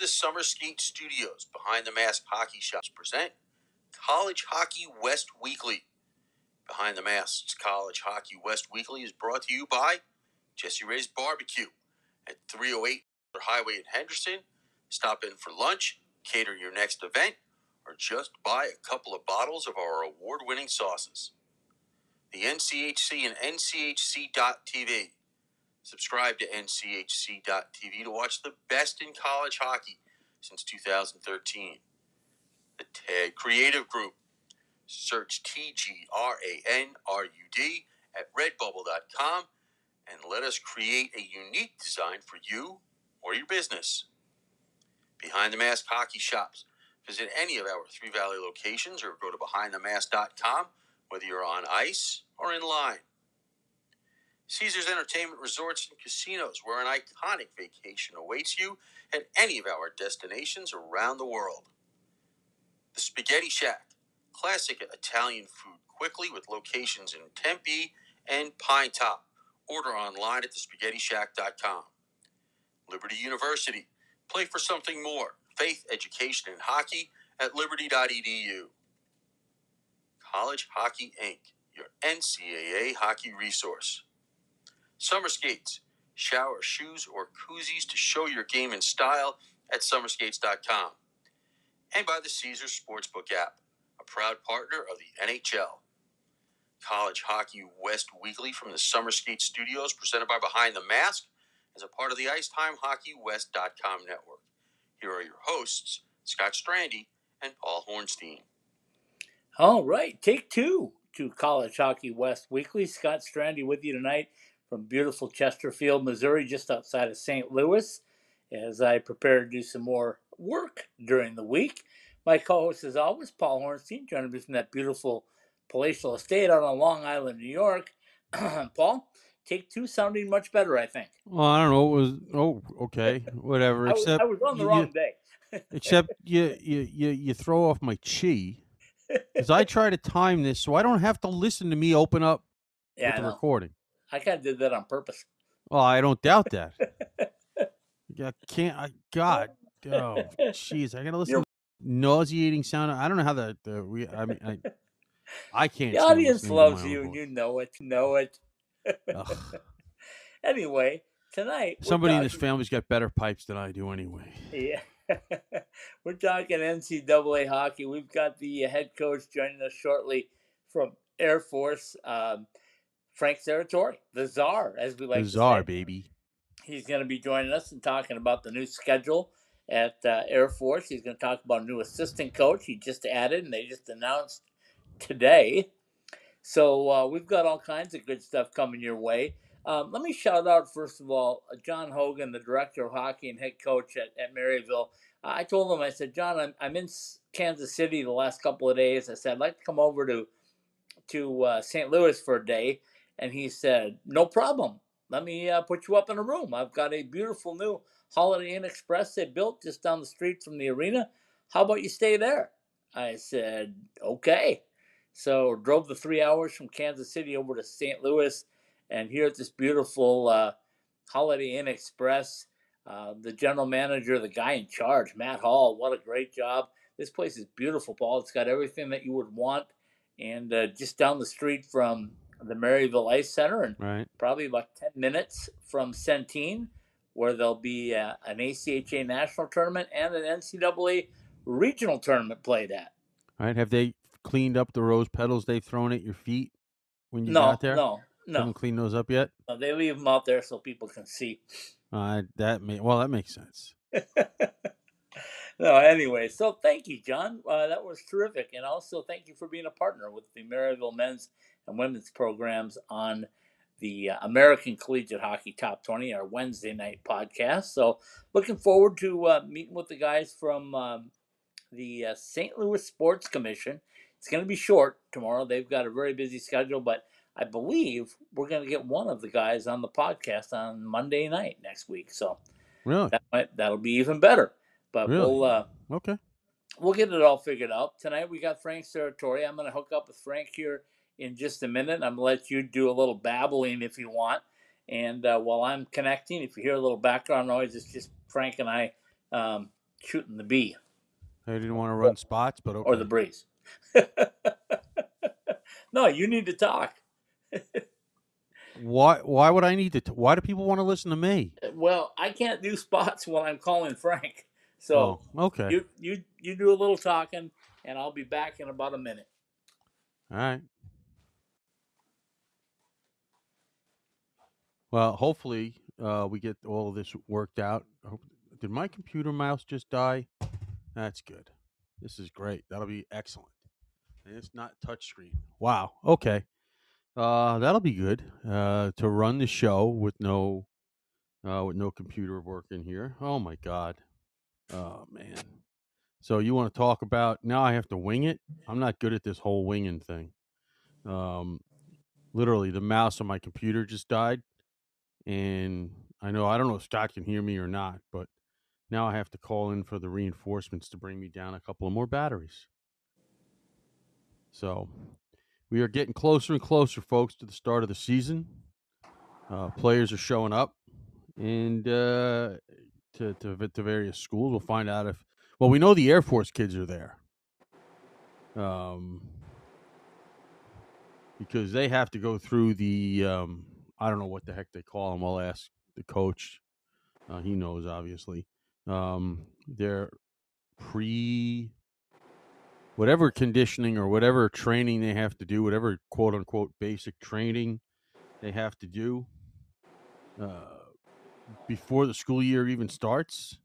the Summer Skate Studios behind the Mask Hockey Shops present College Hockey West Weekly. Behind the Masks College Hockey West Weekly is brought to you by Jesse Ray's Barbecue at 308 Highway in Henderson. Stop in for lunch, cater your next event, or just buy a couple of bottles of our award winning sauces. The NCHC and NCHC.TV. Subscribe to NCHC.TV to watch the best in college hockey since 2013. The TAG Creative Group. Search T G R A N R U D at redbubble.com and let us create a unique design for you or your business. Behind the Mask Hockey Shops. Visit any of our Three Valley locations or go to behindthemask.com whether you're on ice or in line. Caesars Entertainment Resorts and Casinos, where an iconic vacation awaits you at any of our destinations around the world. The Spaghetti Shack, classic Italian food quickly with locations in Tempe and Pine Top. Order online at thespaghettishack.com. Liberty University, play for something more. Faith, education, and hockey at liberty.edu. College Hockey Inc., your NCAA hockey resource. Summer Skates, shower, shoes, or koozies to show your game in style at summerskates.com. And by the Caesars Sportsbook app, a proud partner of the NHL. College Hockey West Weekly from the Summer Skate Studios, presented by Behind the Mask, as a part of the IcetimeHockeyWest.com network. Here are your hosts, Scott Strandy and Paul Hornstein. All right, take two to College Hockey West Weekly. Scott Strandy with you tonight from beautiful Chesterfield, Missouri, just outside of St. Louis, as I prepare to do some more work during the week. My co host, as always, Paul Hornstein, joining me from that beautiful palatial estate out on Long Island, New York. Paul, take two sounding much better, I think. Well, I don't know. It was oh okay, whatever. I was, except I was on the you- wrong day. except you you you you throw off my chi because I try to time this so I don't have to listen to me open up yeah, with the recording. I kind of did that on purpose. Well, I don't doubt that. I can't. I God. Oh, jeez. I gotta listen. You're- to nauseating sound. I don't know how the the we. I mean, I I can't. The audience listening to my loves you, and you know it. Know it. Anyway, tonight Somebody in this family's got better pipes than I do, anyway. Yeah. We're talking NCAA hockey. We've got the head coach joining us shortly from Air Force, um, Frank Serratore, the czar, as we like Bizarre, to say. The czar, baby. He's going to be joining us and talking about the new schedule at uh, Air Force. He's going to talk about a new assistant coach he just added, and they just announced today. So uh, we've got all kinds of good stuff coming your way. Um, let me shout out, first of all, uh, John Hogan, the director of hockey and head coach at, at Maryville. Uh, I told him, I said, John, I'm, I'm in Kansas City the last couple of days. I said, I'd like to come over to, to uh, St. Louis for a day. And he said, No problem. Let me uh, put you up in a room. I've got a beautiful new Holiday Inn Express they built just down the street from the arena. How about you stay there? I said, Okay. So drove the three hours from Kansas City over to St. Louis, and here at this beautiful uh, Holiday Inn Express, uh, the general manager, the guy in charge, Matt Hall, what a great job! This place is beautiful, Paul. It's got everything that you would want, and uh, just down the street from the Maryville Ice Center, and Right. probably about 10 minutes from Centene, where there'll be uh, an ACHA national tournament and an NCAA regional tournament played at. All right. Have they cleaned up the rose petals they've thrown at your feet when you no, got there? no, no, Haven't cleaned those up yet. no. They leave them out there so people can see. Uh, that may well that makes sense. no, anyway, so thank you, John. Uh, that was terrific. And also thank you for being a partner with the Maryville men's and women's programs on the uh, American Collegiate Hockey Top 20, our Wednesday night podcast. So looking forward to uh, meeting with the guys from um, the uh, St. Louis Sports Commission. It's going to be short tomorrow. They've got a very busy schedule, but I believe we're going to get one of the guys on the podcast on Monday night next week. So Really? that might that'll be even better. But Really? we'll uh, Okay. we'll get it all figured out tonight. We got Frank Serratore. I'm going to hook up with Frank here in just a minute. I'm going to let you do a little babbling if you want. And uh, while I'm connecting, if you hear a little background noise, it's just Frank and I um, shooting the bee I didn't want to run spots, but okay. or the breeze. no, you need to talk. why? Why would I need to? T- why do people want to listen to me? Well, I can't do spots when I'm calling Frank. So oh, okay. you you you do a little talking, and I'll be back in about a minute. All right. Well, hopefully uh, we get all of this worked out. Hope- Did my computer mouse just die? That's good. This is great. That'll be excellent. And it's not touchscreen. Wow. Okay. Uh, that'll be good. Uh, to run the show with no, uh, with no computer working here. Oh my God. Oh man. So you want to talk about now? I have to wing it. I'm not good at this whole winging thing. Um, literally, the mouse on my computer just died, and I know I don't know if Scott can hear me or not, but now I have to call in for the reinforcements to bring me down a couple of more batteries. So we are getting closer and closer, folks, to the start of the season. Uh, players are showing up, and uh, to, to to various schools. We'll find out if well, we know the Air Force kids are there. Um, because they have to go through the um, I don't know what the heck they call them. I'll ask the coach. Uh, he knows, obviously. Um, their pre whatever conditioning or whatever training they have to do, whatever quote unquote basic training they have to do uh, before the school year even starts.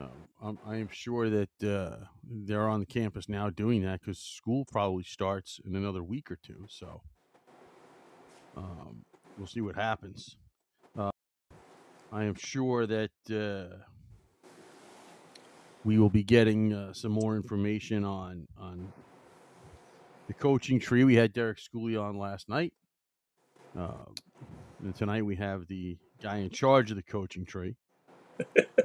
Um, I'm, I am sure that uh, they're on the campus now doing that because school probably starts in another week or two. So um, we'll see what happens. Uh, I am sure that uh, we will be getting uh, some more information on on the coaching tree. We had Derek Schooley on last night, uh, and tonight we have the guy in charge of the coaching tree.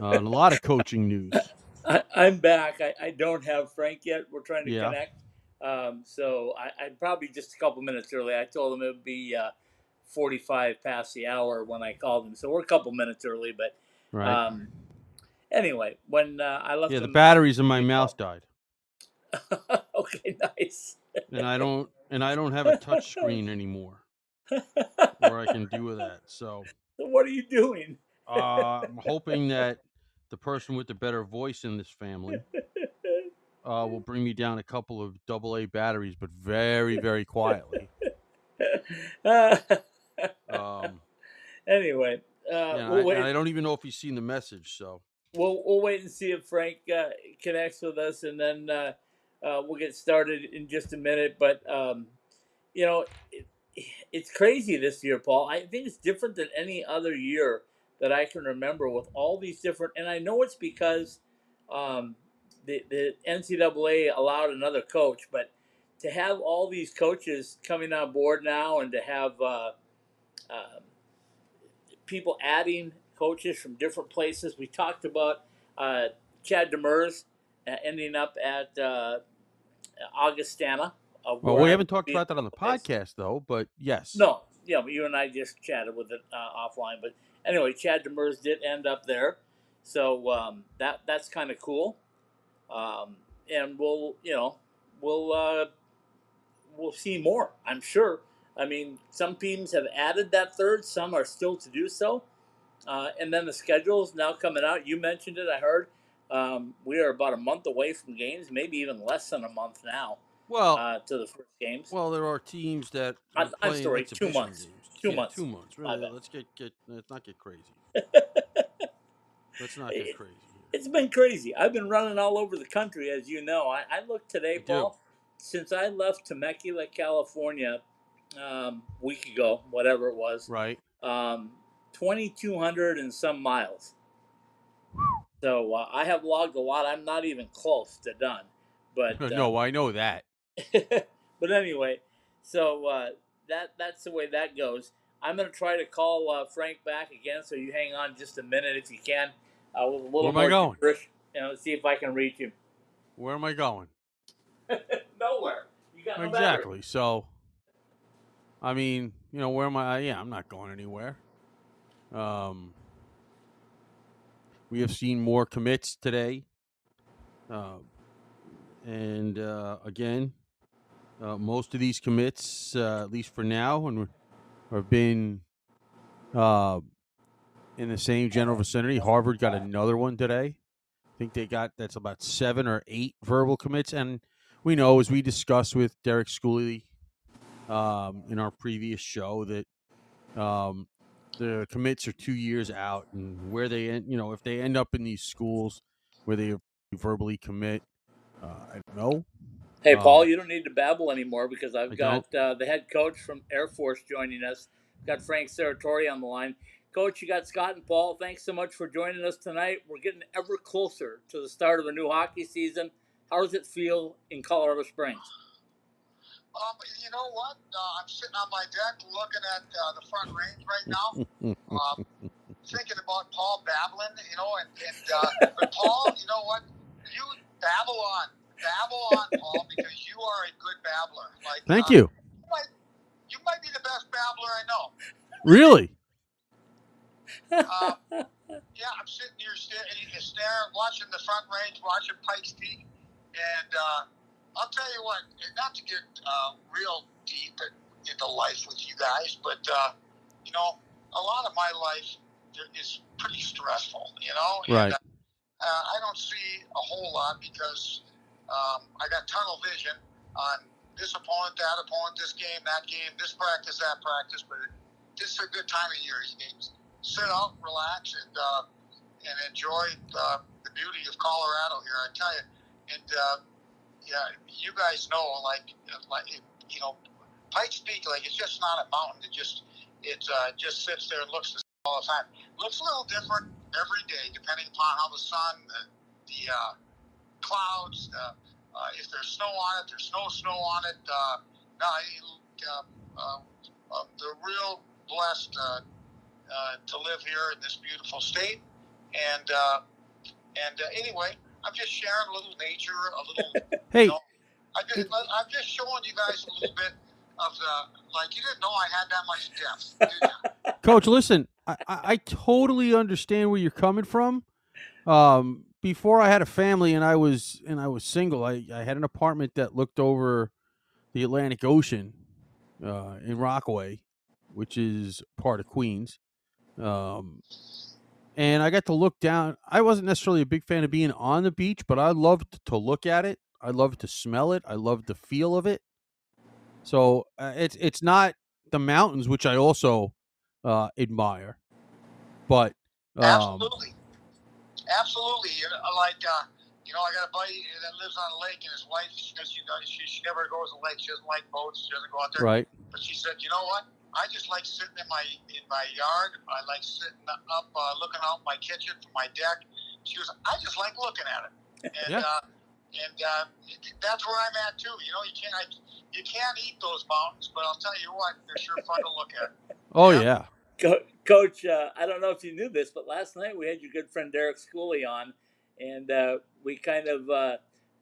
Uh, and a lot of coaching news. I, I'm back. I, I don't have Frank yet. We're trying to Yeah. connect. Um, so I, I'm probably just a couple minutes early. I told him it would be uh, 45 past the hour when I called him. So we're a couple minutes early. But Right. um, anyway, when uh, I left yeah, the batteries in my mouth died, okay, nice. and I don't and I don't have a touch screen anymore where I can do with that. So So what are you doing? uh, I'm hoping that the person with the better voice in this family uh, will bring me down a couple of double A batteries, but very very quietly. Um, anyway, uh, yeah, we'll, I, I don't even know if he's seen the message. So we'll, we'll wait and see if Frank uh, connects with us, and then uh, uh, we'll get started in just a minute. But um, you know, it, it's crazy this year, Paul. I think it's different than any other year that I can remember with all these different. And I know it's because um, the the NCAA allowed another coach, but to have all these coaches coming on board now, and to have uh, um, people adding coaches from different places. We talked about uh, Chad Demers uh, ending up at uh, Augustana. uh, well, we haven't talked about that on the podcast though. But yes, No, yeah, but you and I just chatted with it uh, offline. But anyway, Chad Demers did end up there, so um, that that's kind of cool. Um, and we'll, you know, we'll uh, we'll see more. I'm sure. I mean, some teams have added that third. Some are still to do so. Uh, and then the schedule is now coming out. You mentioned it. I heard. Um, we are about a month away from games, maybe even less than a month now Well, uh, to the first games. well, there are teams that are I'm sorry, two months. games. Two Yeah, months. Two months. Really, let's get get let's not get crazy. Let's not get crazy. here. It's been crazy. I've been running all over the country, as you know. I, I looked today, do. Paul. Since I left Temecula, California, um, week ago, whatever it was, Right. um, 2,200 and some miles. So uh, I have logged a lot. I'm not even close to done. But uh, no, I know that. but anyway, so uh, that that's the way that goes. I'm going to try to call uh, Frank back again, so you hang on just a minute if you can. Uh, with a little Where am I going? gibberish, You know, see if I can reach him. Where am I going? Nowhere. You got no battery. exactly. So, I mean, you know, where am I? Yeah, I'm not going anywhere. Um, we have seen more commits today Uh, and uh, again, uh, most of these commits, uh, at least for now, and have been uh, in the same general vicinity. Harvard got another one today. I think they got that's about seven or eight verbal commits, and we know as we discussed with Derek Schooley um, in our previous show that um, the commits are two years out, and where they end, you know, if they end up in these schools where they verbally commit, uh, I don't know. Hey, Paul, Um, you don't need to babble anymore because I've I got uh, the head coach from Air Force joining us. Got Frank Serratore on the line. Coach, you got Scott and Paul. Thanks so much for joining us tonight. We're getting ever closer to the start of a new hockey season. How does it feel in Colorado Springs? Um, you know what? Uh, I'm sitting on my deck looking at uh, the front range right now, um, thinking about Paul babbling, you know, and, and uh, but Paul, you know what? You babble on, babble on, Paul, because you are a good babbler. Like, Thank uh, you. You might, you might be the best babbler I know. Really? Um, yeah, I'm sitting here sta- staring, watching the front range, watching Pikes Peak, and uh, I'll tell you what, not to get uh, real deep in- into life with you guys, but uh, you know, a lot of my life is pretty stressful, you know. Right. And, uh, I don't see a whole lot because um, I got tunnel vision on this opponent, that opponent, this game, that game, this practice, that practice. But this is a good time of year. You can sit out, relax, and uh, and enjoy the, the beauty of Colorado here. I tell you, and uh, yeah, you guys know, like, like you know, Pikes Peak, like it's just not a mountain. It just it uh, just sits there and looks the same all the time. Looks a little different every day, depending upon how the sun, the, the uh, clouds, uh, uh, if there's snow on it, there's no snow on it. Uh, no, I, uh, uh, uh, they're real blessed uh, uh, to live here in this beautiful state. And uh, and uh, anyway, I'm just sharing a little nature, a little. Hey, you know, I just, I'm just showing you guys a little bit of the like. You didn't know I had that much depth? Coach, listen, I, I I totally understand where you're coming from. Um, before I had a family and I was and I was single, I, I had an apartment that looked over the Atlantic Ocean uh, in Rockaway, which is part of Queens. Um, and I got to look down. I wasn't necessarily a big fan of being on the beach, but I loved to look at it. I loved to smell it. I loved the feel of it. So uh, it's it's not the mountains, which I also uh, admire, but um, Absolutely, absolutely. Like uh, you know, I got a buddy that lives on a lake, and his wife, she she, she, she never goes to the lake. She doesn't like boats. She doesn't go out there. right, But she said, you know what? I just like sitting in my in my yard. I like sitting up, uh, looking out my kitchen from my deck. She goes, I just like looking at it, and Yeah. uh, and uh, that's where I'm at too. You know, you can't I, you can't eat those mountains, but I'll tell you what, they're sure fun to look at. oh Yeah. yeah, Co- Coach, uh, I don't know if you knew this, but last night we had your good friend Derek Schooley on, and uh, we kind of uh,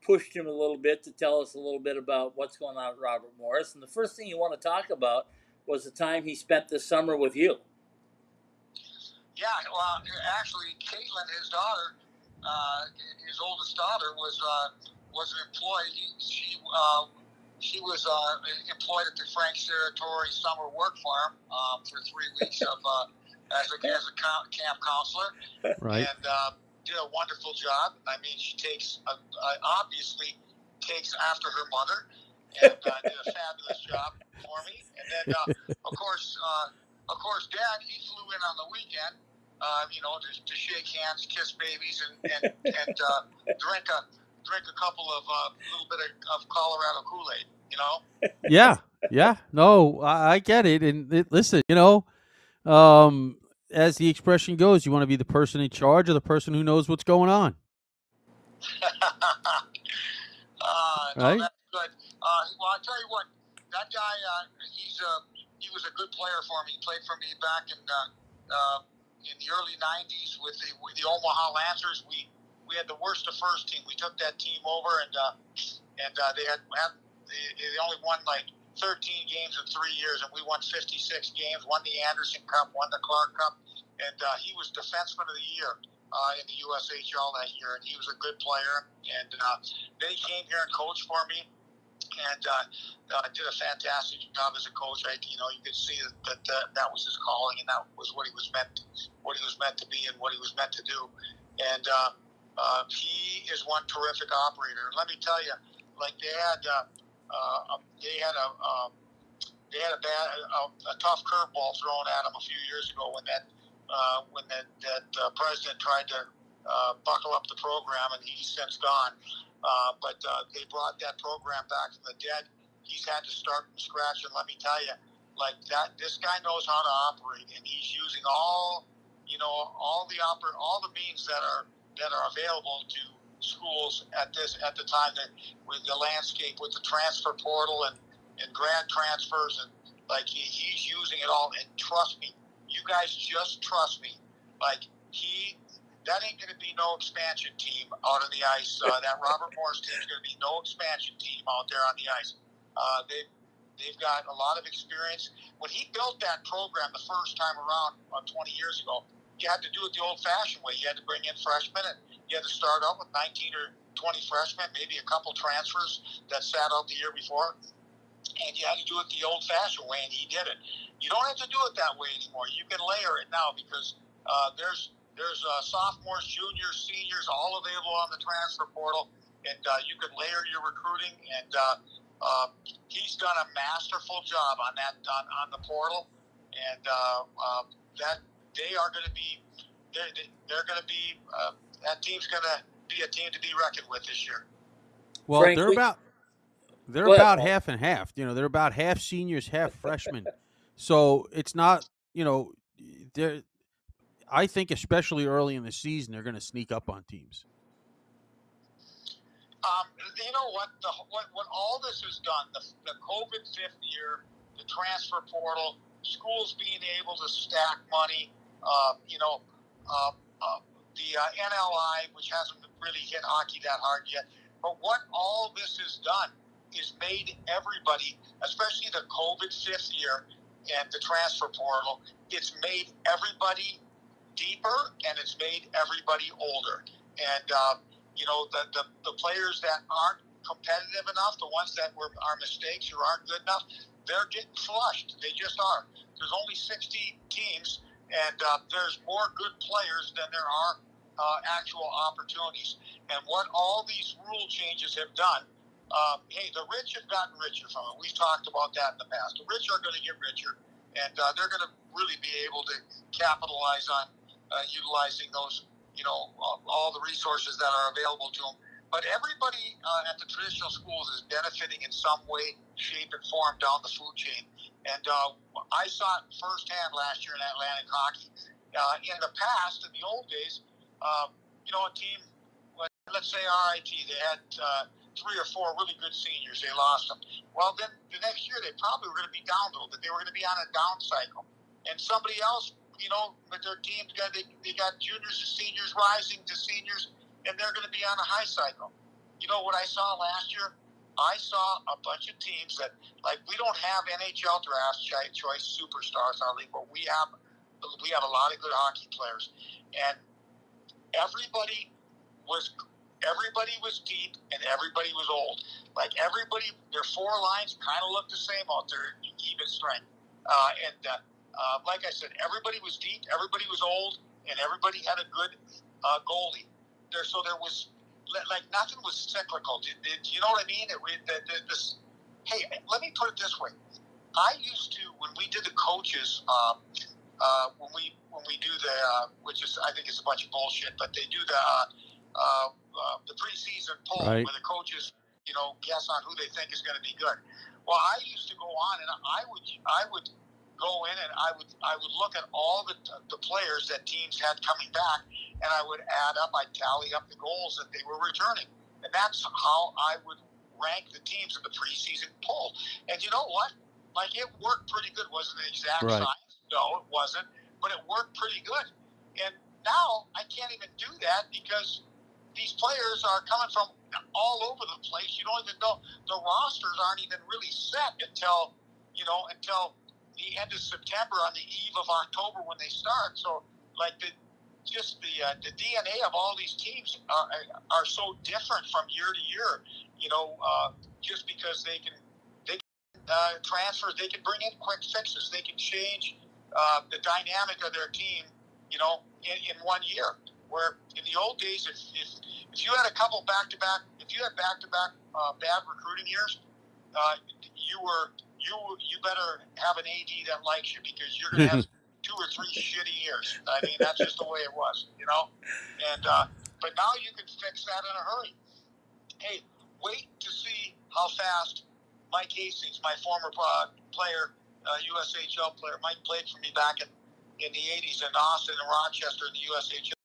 pushed him a little bit to tell us a little bit about what's going on with Robert Morris. And the first thing you want to talk about was the time he spent this summer with you. Yeah, well, actually, Caitlin, his daughter, uh, his oldest daughter, was uh, was employed. He, she uh, she was uh, employed at the Frank Serratore Summer Work Farm um, for three weeks of uh, as a as a camp camp counselor, right, and uh, did a wonderful job. I mean, she takes uh, uh, obviously takes after her mother, and uh, did a fabulous job for me. And then, uh, of course, uh, of course, Dad he flew in on the weekend. Uh, you know, to, to shake hands, kiss babies, and and, and uh, drink a drink a couple of uh, little bit of, of Colorado Kool Aid. You know. yeah, yeah. No, I, I get it. And it, listen, you know, um, as the expression goes, you want to be the person in charge or the person who knows what's going on. uh, no, Right. That's good. Uh, well, I tell you what, that guy, uh, he's uh, he was a good player for me. He played for me back in uh, uh, in the early '90s with the with the Omaha Lancers. We we had the worst of first team. We took that team over, and uh, and uh, they had, had they, they only won like 13 games in three years, and we won 56 games. Won the Anderson Cup, won the Clark Cup, and uh, he was defenseman of the year. uh, in the USHL that year, and he was a good player. And uh, then he came here and coached for me, and uh, uh, did a fantastic job as a coach. I, you know, you could see that that, uh, that was his calling, and that was what he was meant, what he was meant to be, and what he was meant to do. And uh, uh, he is one terrific operator. And let me tell you, like they had, uh, they had a. Um, they had a bad, a, a tough curveball thrown at him a few years ago when that uh, when that, that uh, president tried to uh, buckle up the program, and he's since gone. Uh, but uh, they brought that program back from the dead. He's had to start from scratch, and let me tell you, like that, this guy knows how to operate, and he's using all, you know, all the oper- all the means that are that are available to schools at this at the time that with the landscape with the transfer portal and and grad transfers and like he, he's using it all and trust me you guys just trust me. Like he, that ain't going to be no expansion team out on the ice. Uh, that Robert Morris team is going to be no expansion team out there on the ice. Uh, they they've got a lot of experience. When he built that program the first time around uh, 20 years ago, you had to do it the old-fashioned way. You had to bring in freshmen, and you had to start out with 19 or 20 freshmen, maybe a couple transfers that sat out the year before, and you had to do it the old-fashioned way, and he did it. You don't have to do it that way anymore. You can layer it now because uh, there's there's uh, sophomores, juniors, seniors, all available on the transfer portal, and uh, you can layer your recruiting. And uh, uh, he's done a masterful job on that on, on the portal, and uh, uh, that they are going to be they're, they're going to be uh, that team's going to be a team to be reckoned with this year. Well, Frank, they're we- about they're Go ahead, about half and half. You know, they're about half seniors, half freshmen. So it's not, you know, they're. I think especially early in the season, they're going to sneak up on teams. Um, you know what? The, what? What all this has done, the, the COVID fifth year, the transfer portal, schools being able to stack money, uh, you know, uh, uh, the NLI, which hasn't really hit hockey that hard yet. But what all this has done is made everybody, especially the COVID fifth year and the transfer portal, it's made everybody deeper and it's made everybody older. And uh, you know, the, the, the players that aren't competitive enough, the ones that were are mistakes or aren't good enough, they're getting flushed. They just are. There's only 60 teams, and uh, there's more good players than there are uh, actual opportunities. And what all these rule changes have done, um, hey, the rich have gotten richer from it. We've talked about that in the past. The rich are going to get richer, and uh, they're going to really be able to capitalize on uh, utilizing those you know, all the resources that are available to them. But everybody uh, at the traditional schools is benefiting in some way, shape, and form down the food chain. And uh, I saw it firsthand last year in Atlantic hockey. Uh, in the past, in the old days, um, you know, a team, let's say RIT, they had uh, three or four really good seniors. They lost them. Well, then the next year they probably were going to be down a little bit. They were going to be on a down cycle. And somebody else you know, but their teams got they, they got juniors and seniors rising to seniors, and they're going to be on a high cycle. You know what I saw last year? I saw a bunch of teams that like we don't have NHL draft choice superstars in our league, but we have we have a lot of good hockey players, and everybody was everybody was deep and everybody was old. Like everybody, their four lines kind of looked the same out there, even strength, uh, and. Uh, uh, like I said, everybody was deep, everybody was old, and everybody had a good uh, goalie. There, so there was like nothing was cyclical. Did you know what I mean? It, it, this, hey, let me put it this way. I used to when we did the coaches, um, uh, when we when we do the, uh, which is I think it's a bunch of bullshit, but they do the uh, uh, uh, the preseason poll Right. where the coaches, you know, guess on who they think is going to be good. Well, I used to go on and I would I would go in and I would I would look at all the the players that teams had coming back, and I would add up, I'd tally up the goals that they were returning, and that's how I would rank the teams in the preseason poll. And you know what? Like it worked pretty good. Wasn't the exact Right. science? No, it wasn't, but it worked pretty good. And now I can't even do that because these players are coming from all over the place. You don't even know the rosters aren't even really set until you know until the end of September on the eve of October when they start. So like the just the uh, the DNA of all these teams are are so different from year to year. You know, uh, just because they can they can, uh, transfers, they can bring in quick fixes, they can change uh, the dynamic of their team. You know, in, in one year. Where in the old days, if, if, if you had a couple back to back, if you had back to back bad recruiting years, uh, you were you you better have an AD that likes you because you're going to have two or three shitty years. I mean, that's just the way it was, you know. And uh, but now you can fix that in a hurry. Hey, wait to see how fast Mike Hastings, my former uh, player, uh, USHL player, Mike played for me back in in the '80s in Austin and Rochester in the USHL,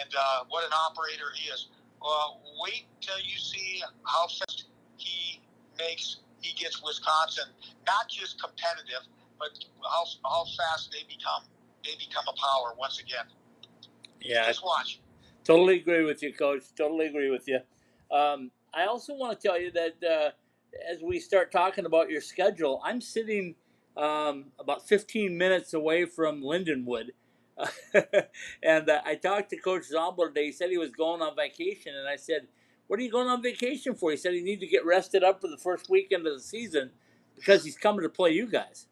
and uh, what an operator he is. Well, wait till you see how fast he makes he gets Wisconsin not just competitive, but how, how fast they become they become a power once again. Yeah, just watch. Totally agree with you, Coach. Totally agree with you. Um, I also want to tell you that uh, as we start talking about your schedule, I'm sitting um, about 15 minutes away from Lindenwood. and uh, I talked to Coach Zombo today. He said he was going on vacation, and I said, "What are you going on vacation for?" He said he needs to get rested up for the first weekend of the season because he's coming to play you guys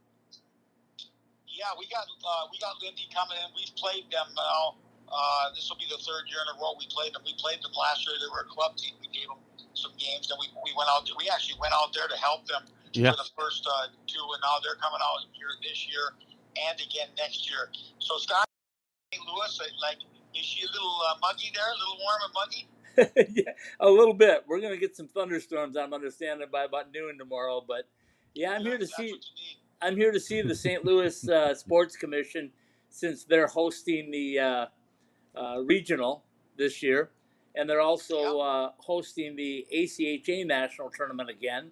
yeah, we got uh, we got Lindy coming in. We've played them now. Uh, this will be the third year in a row we played them. We played them last year. They were a club team. We gave them some games, and we, we went out. There. We actually went out there to help them yeah. for the first uh, two, and now they're coming out here this year and again next year. So Scott St. Louis, uh, like, is she a little uh, muggy there? A little warm and muggy? yeah, a little bit. We're gonna get some thunderstorms. I'm understanding by about noon tomorrow, but yeah, I'm here to see. I'm here to see the St. Louis uh, Sports Commission since they're hosting the uh, uh, regional this year, and they're also uh, hosting the ACHA national tournament again.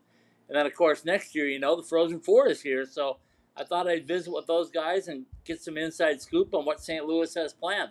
And then, of course, next year, you know, the Frozen Four is here. So I thought I'd visit with those guys and get some inside scoop on what St. Louis has planned.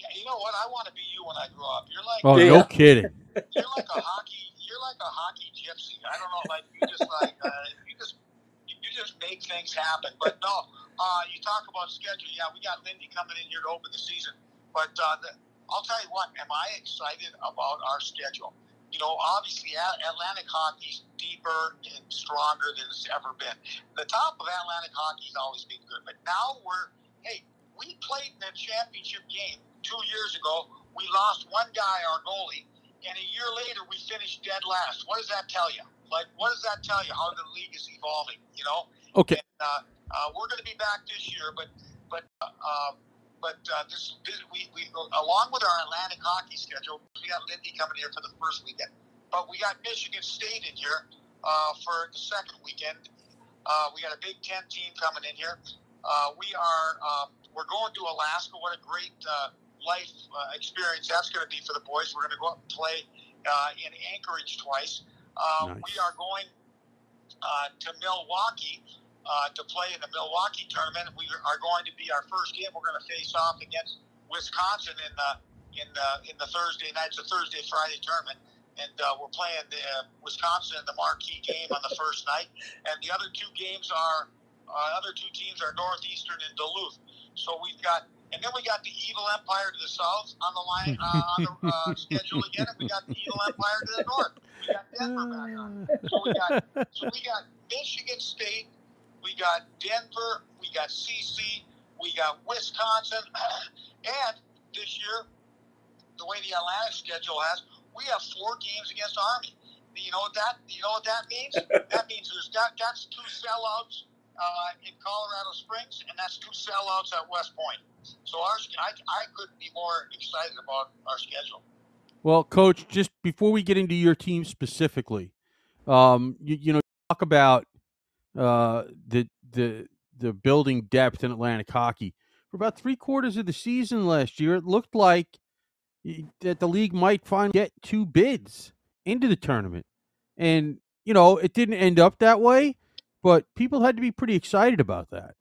Yeah, you know what? I want to be you when I grow up. You're like, oh, yeah. no kidding. You're like a hockey. You're like a hockey gypsy. I don't know, like you just like uh, you just you just make things happen. But no, uh, you talk about schedule. Yeah, we got Lindy coming in here to open the season. But uh, the, I'll tell you what, am I excited about our schedule? You know, obviously Atlantic hockey's deeper and stronger than it's ever been. The top of Atlantic hockey's always been good, but now we're hey, we played in the championship game two years ago. We lost one guy, our goalie, and a year later we finished dead last. What does that tell you? Like, what does that tell you? How the league is evolving? You know. Okay. And, uh, uh, we're going to be back this year, but but uh, um, but uh, this, this we, we along with our Atlantic hockey schedule, we got Lindy coming here for the first weekend, but we got Michigan State in here uh, for the second weekend. Uh, we got a Big Ten team coming in here. Uh, we are um, we're going to Alaska. What a great uh, life uh, experience that's going to be for the boys. We're going to go up and play uh, in Anchorage twice. Uh, nice. We are going uh, to Milwaukee uh, to play in the Milwaukee tournament. We are going to be our first game. We're going to face off against Wisconsin in the in the in the Thursday night. It's a Thursday Friday tournament, and uh, we're playing the uh, Wisconsin in the marquee game on the first night. And the other two games are uh, other two teams are Northeastern and Duluth. So we've got and then we got the Evil Empire to the south on the line uh, on the uh, schedule again, and we got the Evil Empire to the north. We got Denver back on. So we got so we got Michigan State, we got Denver, we got CC, we got Wisconsin, and this year, the way the Atlantic schedule has, we have four games against Army. You know what that? You know what that means? that means there's that. That's two sellouts uh, in Colorado Springs, and that's two sellouts at West Point. So our, I, I couldn't be more excited about our schedule. Well, Coach, just before we get into your team specifically, um, you, you know, talk about uh, the the the building depth in Atlantic hockey. For about three quarters of the season last year, it looked like that the league might finally get two bids into the tournament, and you know it didn't end up that way. But people had to be pretty excited about that.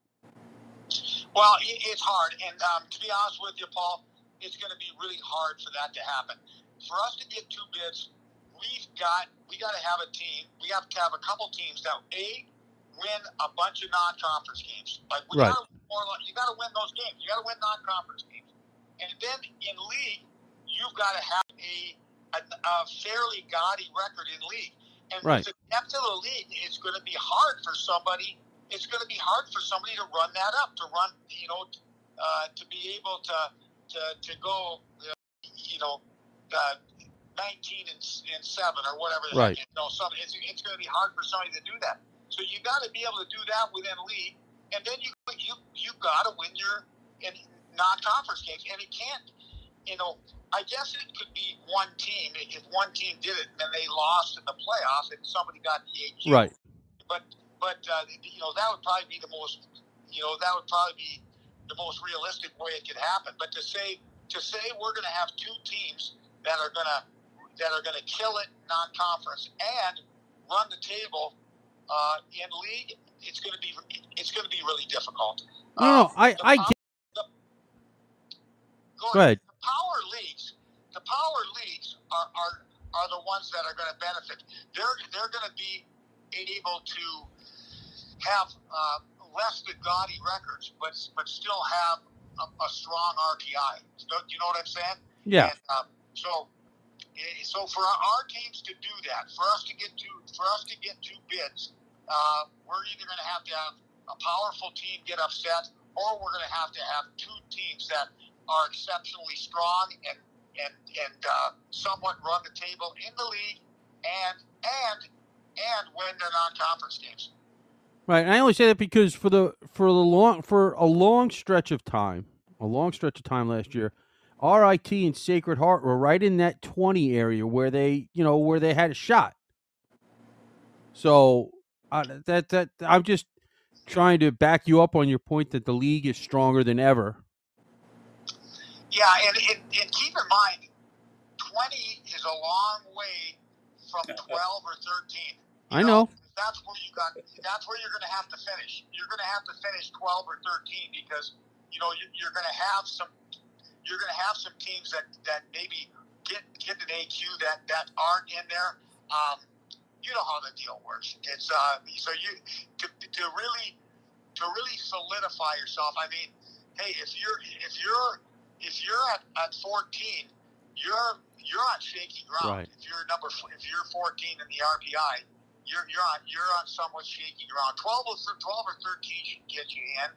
Well, it's hard, and um, to be honest with you, Paul, it's going to be really hard for that to happen. For us to get two bids, we've got we got to have a team. We have to have a couple teams that a win a bunch of non-conference games. Like we right. got to you got to win those games. You got to win non-conference games. And then in league, you've got to have a, a, a fairly gaudy record in league. And Right. with the depth of the league, it's going to be hard for somebody. It's going to be hard for somebody to run that up, to run, you know, uh, to be able to to, to go, uh, you know, uh, 19 and, and seven or whatever. Right. You know, some, it's, it's going to be hard for somebody to do that. So you got to be able to do that within league, and then you you you got to win your in non-conference games, and it can't. You know, I guess it could be one team if one team did it and then they lost in the playoffs and somebody got the AQ. Right. But but uh, you know that would probably be the most you know that would probably be the most realistic way it could happen. But to say to say we're going to have two teams that are going to that are going to kill it non-conference and run the table uh, in league, it's going to be it's going to be really difficult. No, Um, I I pow- get. go Go ahead. The power leagues, the power leagues are, are, are the ones that are going to benefit. They're they're going to be able to have uh, less than gaudy records, but but still have a, a strong RPI. So, you know what I'm saying? Yeah. And, um, so, eh, so for our, our teams to do that, for us to get two, for us to get two bids, uh, we're either going to have to have a powerful team get upset, or we're going to have to have two teams that are exceptionally strong and and and uh, somewhat run the table in the league, and and and win their non-conference games. Right, and I only say that because for the for the long for a long stretch of time, a long stretch of time last year, RIT and Sacred Heart were right in that twenty area where they, you know, where they had a shot. So uh, that that I'm just trying to back you up on your point that the league is stronger than ever. Yeah, and, and, and keep in mind, 20 is a long way from 12 or 13. You I know. That's where you got. That's where you're going to have to finish. You're going to have to finish 12 or 13 because you know you're, you're going to have some. You're going to have some teams that, that maybe get get an AQ that, that aren't in there. Um, you know how the deal works. It's uh, so you to, to really to really solidify yourself. I mean, hey, if you're if you're if you're at, at 14, you're you're on shaky ground. Right. If you're number if you're 14 in the RPI, you're you're on you're on somewhat shaky ground. 12 or 12 or 13 should get you in.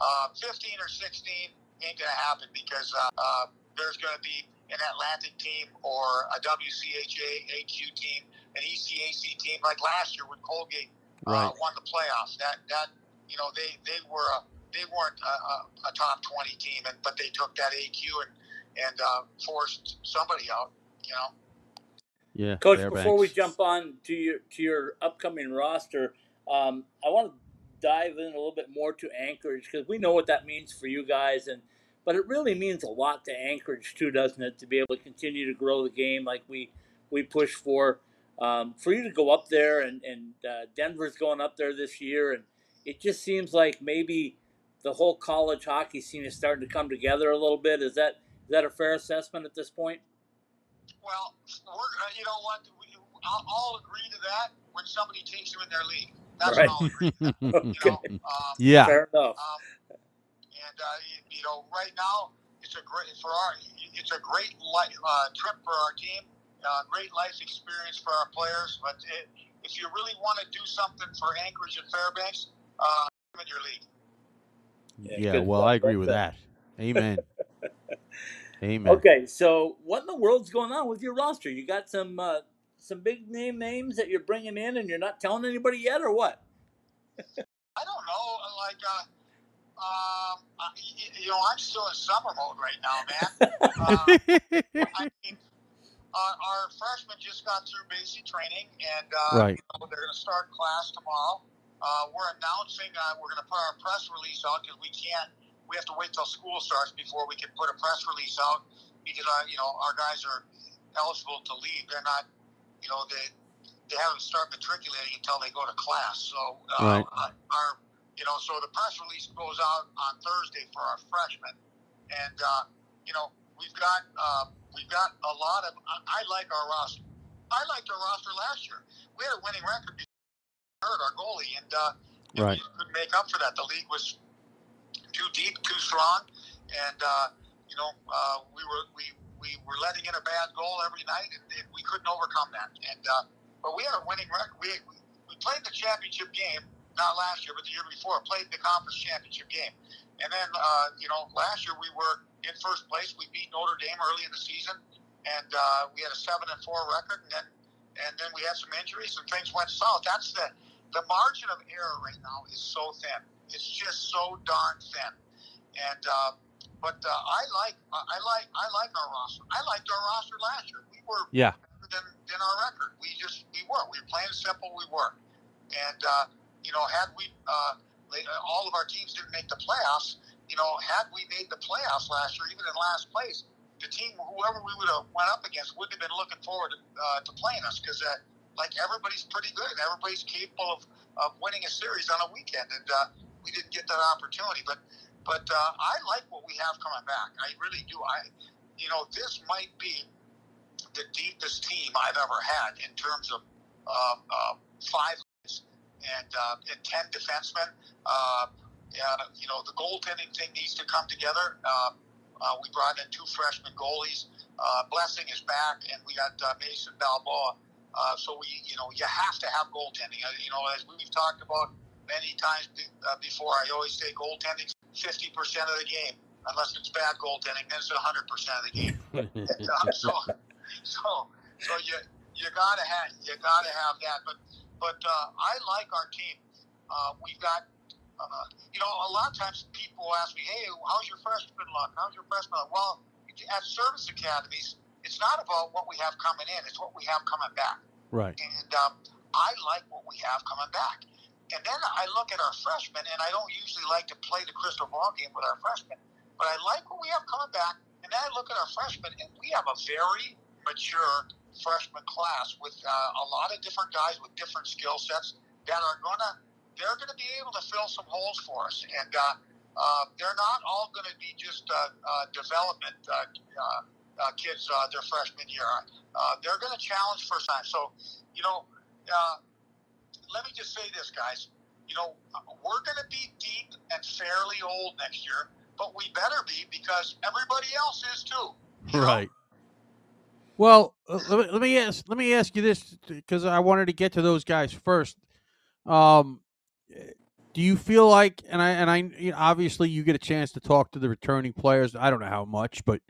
Uh, 15 or 16 ain't gonna happen because uh, uh, there's gonna be an Atlantic team or a WCHA AQ team, an ECAC team like last year when Colgate Right. uh, won the playoffs. That that you know they they were a, they weren't a, a, a top twenty team, and but they took that AQ and and uh, forced somebody out. You know. Yeah. Coach, Fairbanks. before we jump on to your to your upcoming roster, um, I want to dive in a little bit more to Anchorage because we know what that means for you guys, and but it really means a lot to Anchorage too, doesn't it? To be able to continue to grow the game like we we push for, um, for you to go up there, and and uh, Denver's going up there this year, and it just seems like maybe the whole college hockey scene is starting to come together a little bit. Is that is that a fair assessment at this point? Well, we're uh, you know what we, I'll, I'll agree to that when somebody takes you in their league. That's Right. when I'll agree. To that, you know. Um, yeah. Fair enough. Um, and uh, you, you know, right now it's a great for our it's a great li- uh, trip for our team, uh, great life experience for our players. But it, if you really want to do something for Anchorage and Fairbanks, uh, in your league. Yeah. good well. I agree Well with said. that. Amen. Amen. Okay, so what in the world's going on with your roster? You got some uh, some big name names that you're bringing in, and you're not telling anybody yet, or what? I don't know, like. Uh, um, I, you know, I'm still in summer mode right now, man. Uh, I mean, our, our freshmen just got through basic training, and uh, Right. you know, they're going to start class tomorrow. Uh, we're announcing uh, we're going to put our press release out because we can't. We have to wait till school starts before we can put a press release out because our, you know, our guys are eligible to leave. They're not, you know, they they haven't start matriculating until they go to class. So uh, Right. our, you know, so the press release goes out on Thursday for our freshmen, and uh, you know, we've got uh, we've got a lot of. I, I like our roster. I liked our roster last year. We had a winning record hurt our goalie, and uh, Right. we couldn't make up for that. The league was too deep, too strong, and uh, you know, uh, we were we we were letting in a bad goal every night, and, and we couldn't overcome that. And uh, but we had a winning record. We we played the championship game not last year, but the year before. Played the conference championship game, and then uh, you know last year we were in first place. We beat Notre Dame early in the season, and uh, we had a seven and four record, and then and then we had some injuries and things went south. That's the the margin of error right now is so thin. It's just so darn thin, and. Uh, but uh, I like I like I like our roster. I liked our roster last year. We were yeah than, than our record. We just we were we were playing simple. We were, and uh, you know had we uh, all of our teams didn't make the playoffs. You know had we made the playoffs last year, even in last place, the team whoever we would have went up against would have been looking forward to, uh, to playing us because uh, like everybody's pretty good and everybody's capable of, of winning a series on a weekend, and uh, we didn't get that opportunity, but. But uh, I like what we have coming back. I really do. I, you know, this might be the deepest team I've ever had in terms of um, uh, five and, uh, and ten defensemen. Uh, you know, the goaltending thing needs to come together. Uh, uh, we brought in two freshman goalies. Uh, Blessing is back, and we got uh, Mason Balboa. Uh, so we, you know, you have to have goaltending. Uh, you know, as we've talked about many times uh, before, I always say goaltending 50% of the game. Unless it's bad goaltending, then it's 100% of the game. so, so, so you you gotta have you gotta have that. But but uh, I like our team. Uh, we've got uh, you know a lot of times people ask me, hey, how's your freshman luck? How's your freshman luck? Well, at service academies, it's not about what we have coming in; it's what we have coming back. Right. And um, I like what we have coming back. And then I look at our freshmen, and I don't usually like to play the crystal ball game with our freshmen, but I like what we have coming back. And then I look at our freshmen, and we have a very mature freshman class with uh, a lot of different guys with different skill sets that are gonna they're gonna be able to fill some holes for us, and uh, uh, they're not all gonna be just uh, uh, development uh, kids uh, their freshman year. Uh, they're gonna challenge first time. So, you know. Uh, let me just say this, guys. You know, we're going to be deep and fairly old next year, but we better be because everybody else is too. Right. Know? Well, uh, let me, let me ask let me ask you this because I wanted to get to those guys first. Um, do you feel like and I and I you know, obviously you get a chance to talk to the returning players. I don't know how much, but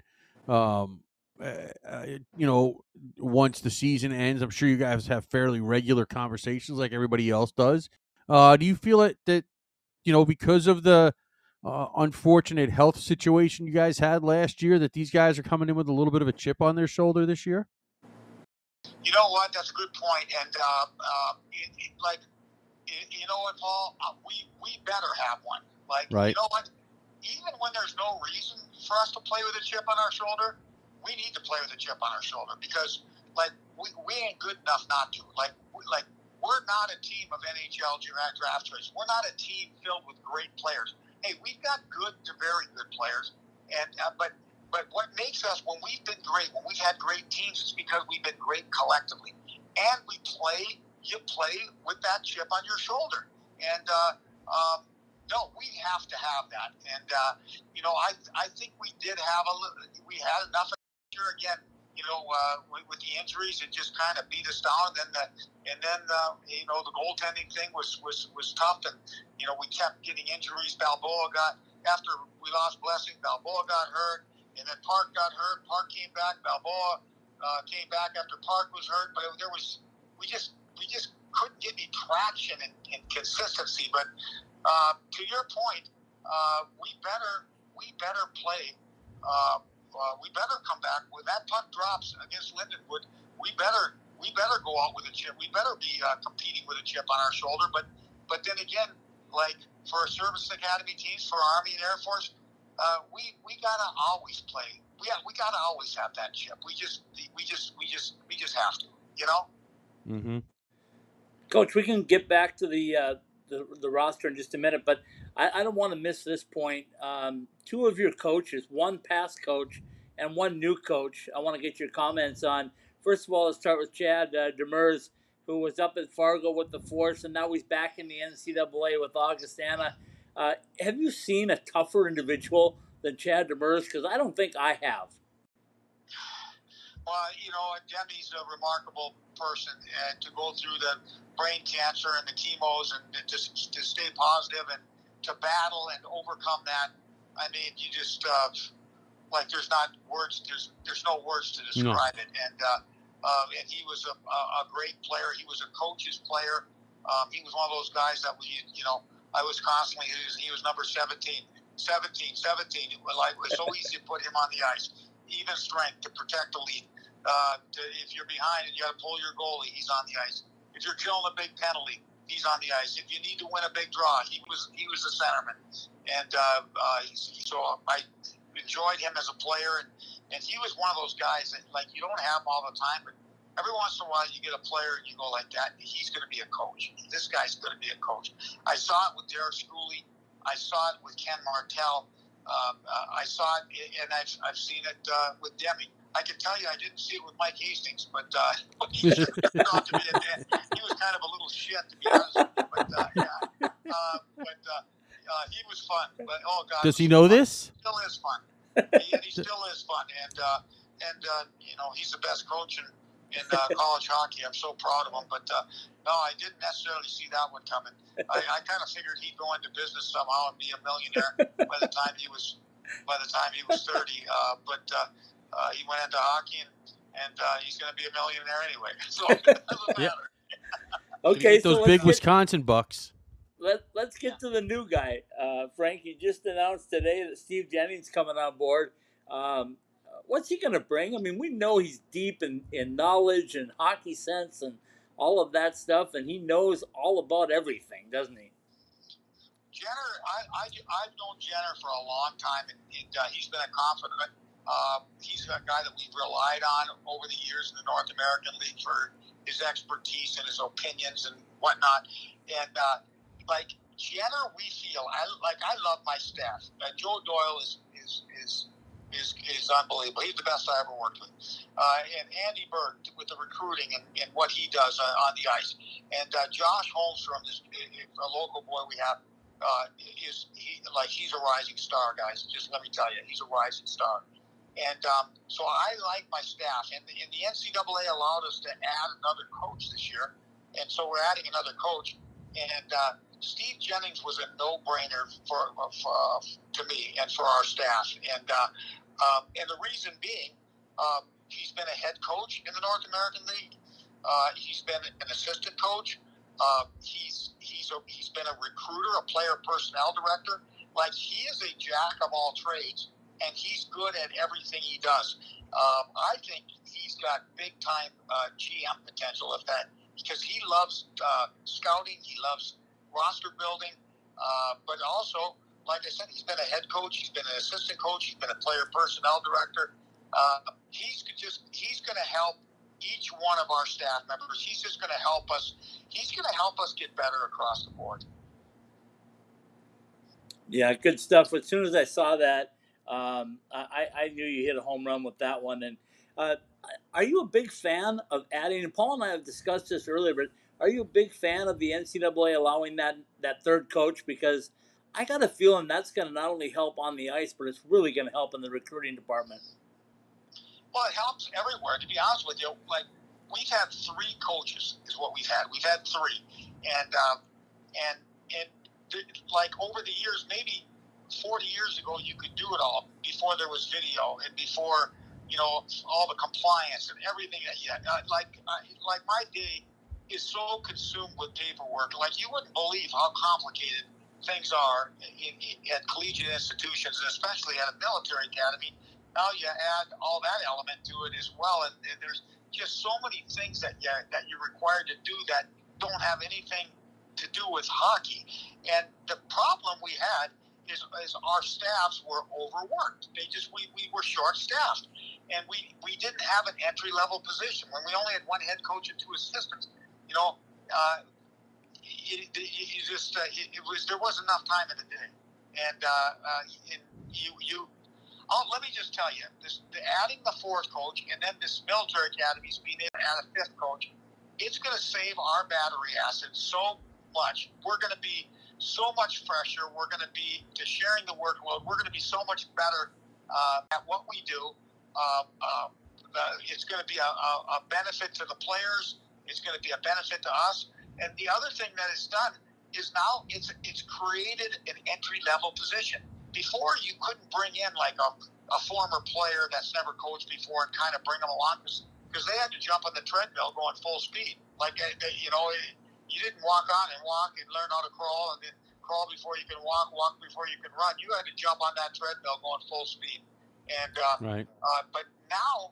um, uh, uh, you know, once the season ends, I'm sure you guys have fairly regular conversations like everybody else does. Uh, do you feel it that, you know, because of the uh, unfortunate health situation you guys had last year, that these guys are coming in with a little bit of a chip on their shoulder this year? You know what? That's a good point. And uh, uh, it, it, like, it, you know what, Paul? we we better have one. Like, right. you know what? Even when there's no reason for us to play with a chip on our shoulder, we need to play with a chip on our shoulder because like we, we ain't good enough not to. Like we, like we're not a team of NHL draft choices. We're not a team filled with great players. Hey, we've got good to very good players, and uh, but but what makes us when we've been great, when we've had great teams, it's because we've been great collectively, and we play. You play with that chip on your shoulder, and uh, um, no, we have to have that. And uh, you know, I I think we did have a we had enough year again, you know, uh, with, with, the injuries, it just kind of beat us down. And then, the, and then uh, you know, the goaltending thing was, was, was tough. And, you know, we kept getting injuries. Balboa got, after we lost Blessing, Balboa got hurt. And then Park got hurt. Park came back. Balboa uh, came back after Park was hurt. But there was, we just, we just couldn't get any traction and, and consistency. But uh, to your point, uh, we better, we better play uh, uh, we better come back when that puck drops against Lindenwood. We better we better go out with a chip. We better be uh, competing with a chip on our shoulder. But but then again, like for a service academy teams, for Army and Air Force, uh, we we gotta always play. We we gotta always have that chip. We just we just we just we just have to. You know. Mm-hmm. Coach, we can get back to the uh, the, the roster in just a minute, but I, I don't want to miss this point. Um, two of your coaches, one past coach and one new coach, I want to get your comments on. First of all, let's start with Chad uh, Demers, who was up at Fargo with the Force, and now he's back in the NCAA with Augustana. Uh, have you seen a tougher individual than Chad Demers? Because I don't think I have. Well, you know, Demi's a remarkable person uh, to go through the brain cancer and the chemos and to, to stay positive and to battle and overcome that. I mean, you just uh, like there's not words. There's there's no words to describe no. it. And uh, uh, and he was a, a great player. He was a coach's player. Um, he was one of those guys that we, you know, I was constantly. He was, he was number 17, 17, 17. It was like it was so easy to put him on the ice. Even strength to protect the lead. Uh, to, if you're behind and you got to pull your goalie, he's on the ice. If you're killing a big penalty, he's on the ice. If you need to win a big draw, he was he was the centerman, and uh, uh, so I enjoyed him as a player, and and he was one of those guys that like you don't have all the time, but every once in a while you get a player and you go like that, he's going to be a coach. This guy's going to be a coach. I saw it with Derek Schooley. I saw it with Ken Martell. Um, uh, I saw it, and I've, I've seen it uh, with Demi. I can tell you, I didn't see it with Mike Hastings, but uh, he, he, was kind of a little shit, to be honest with you. But uh, yeah, uh, but uh, uh, he was fun. But oh god, does he know fun. this? Still is fun. he, he still is fun, and uh, and uh, you know he's the best coach in in uh, college hockey. I'm so proud of him. But uh, no, I didn't necessarily see that one coming. I, I kind of figured he'd go into business somehow and be a millionaire by the time he was by the time he was 30. Uh, but uh, uh, he went into hockey and, and uh, he's going to be a millionaire anyway. So it doesn't matter. okay, those so big get, Wisconsin bucks. Let Let's get to the new guy, uh, Frank. You just announced today that Steve Jennings coming on board. Um, what's he going to bring? I mean, we know he's deep in, in knowledge and hockey sense and all of that stuff, and he knows all about everything, doesn't he? Jenner, I, I, I've known Jenner for a long time, and, and uh, he's been a confidant. Uh, he's a guy that we've relied on over the years in the North American League for his expertise and his opinions and whatnot. And uh, like Jenner, we feel I like I love my staff. Uh, Joe Doyle is is is is, is unbelievable. He's the best I ever worked with. Uh, and Andy Berg with the recruiting and, and what he does uh, on the ice. And uh, Josh Holmstrom, this a local boy we have, uh, is he like he's a rising star, guys. Just let me tell you, he's a rising star. And um, so I like my staff, and, and the NCAA allowed us to add another coach this year, and so we're adding another coach. And uh, Steve Jennings was a no-brainer for, for uh, to me and for our staff. And uh, um, and the reason being, um, he's been a head coach in the North American League. Uh, he's been an assistant coach. Uh, he's he's a, he's been a recruiter, a player personnel director. Like he is a jack of all trades, and he's good at everything he does. Um, I think he's got big time uh, GM potential if that because he loves uh, scouting, he loves roster building, uh, but also like I said, he's been a head coach, he's been an assistant coach, he's been a player personnel director. Uh, he's just he's going to help each one of our staff members. He's just going to help us. He's going to help us get better across the board. Yeah, good stuff. As soon as I saw that, um, I, I knew you hit a home run with that one. And uh, are you a big fan of adding? And Paul and I have discussed this earlier, but are you a big fan of the NCAA allowing that that third coach because I got a feeling that's going to not only help on the ice, but it's really going to help in the recruiting department. Well, it helps everywhere. To be honest with you, like we've had three coaches is what we've had. We've had three, and um, and and like over the years, maybe forty years ago, you could do it all before there was video and before you know all the compliance and everything that you had. Uh, like uh, like my day is so consumed with paperwork. Like you wouldn't believe how complicated things are in, in, at collegiate institutions, and especially at a military academy. Now you add all that element to it as well, and, and there's just so many things that you that you're required to do that don't have anything to do with hockey. And the problem we had is, is our staffs were overworked. They just we, we were short staffed, and we we didn't have an entry level position when we only had one head coach and two assistants. You know, uh, you, you just uh, it was there wasn't enough time in the day, and, uh, uh, you you. Oh, let me just tell you, this the adding the fourth coach and then this military academies being able to add a fifth coach, it's going to save our battery assets so much. We're going to be so much fresher. We're going to be to sharing the workload. We're going to be so much better uh, at what we do. Uh, uh, uh, it's going to be a, a, a benefit to the players. It's going to be a benefit to us. And the other thing that it's done is now it's it's created an entry level position. Before you couldn't bring in like a, a former player that's never coached before and kind of bring them along because they had to jump on the treadmill going full speed. Like you know, you didn't walk on and walk and learn how to crawl and then crawl before you can walk, walk before you can run. You had to jump on that treadmill going full speed. And uh, right. Uh, but now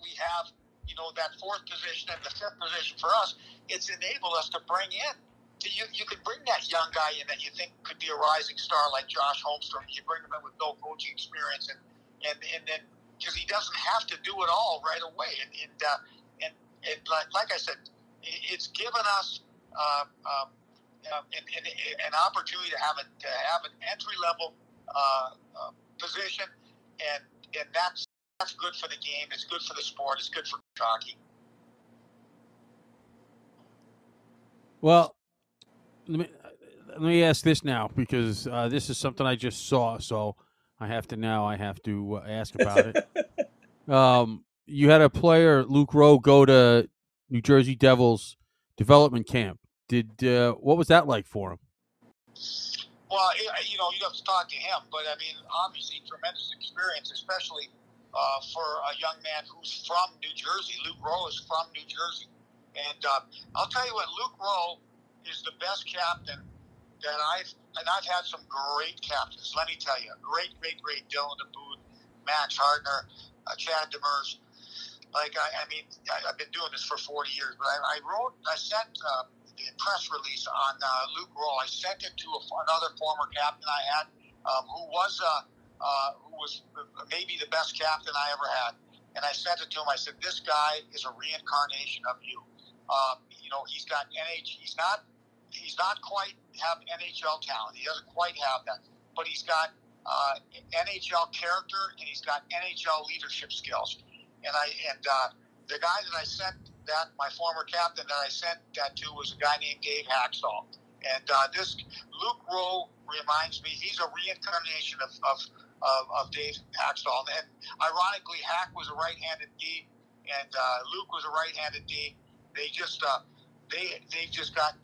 we have you know that fourth position and the fifth position for us. It's enabled us to bring in. You, you can bring that young guy in that you think could be a rising star like Josh Holmstrom. You bring him in with no coaching experience, and and and then because he doesn't have to do it all right away. And and uh, and, and like, like I said, it's given us uh, um, uh, an, an, an, opportunity to have a, to have an entry level uh, uh, position, and and that's that's good for the game. It's good for the sport. It's good for hockey. Well, let me let me ask this now because uh, this is something I just saw, so I have to now I have to uh, ask about it. um, you had a player, Luke Rowe, go to New Jersey Devils development camp. Did uh, what was that like for him? Well, you know, you have to talk to him, but I mean, obviously, tremendous experience, especially uh, for a young man who's from New Jersey. Luke Rowe is from New Jersey. And uh, I'll tell you what, Luke Rowe is the best captain that I've, and I've had some great captains, let me tell you. Great, great, great Dylan DeBoot, Max Hardner, uh, Chad Demers. Like, I, I mean, I, have been doing this for 40 years, but I, I wrote, I sent uh, the press release on uh, Luke Rowe. I sent it to a, another former captain I had um, who was uh, uh, who was maybe the best captain I ever had. And I sent it to him. I said, "This guy is a reincarnation of you. Um, you know, he's got NH. He's not. He's not quite have NHL talent. He doesn't quite have that, but he's got uh, NHL character and he's got NHL leadership skills. And I and uh, the guy that I sent that my former captain that I sent that to was a guy named Dave Hakstol. And uh, this Luke Rowe reminds me. He's a reincarnation of, of of, of Dave Hakstol. And ironically, Hack was a right-handed D, and uh, Luke was a right-handed D. They just uh, they they just got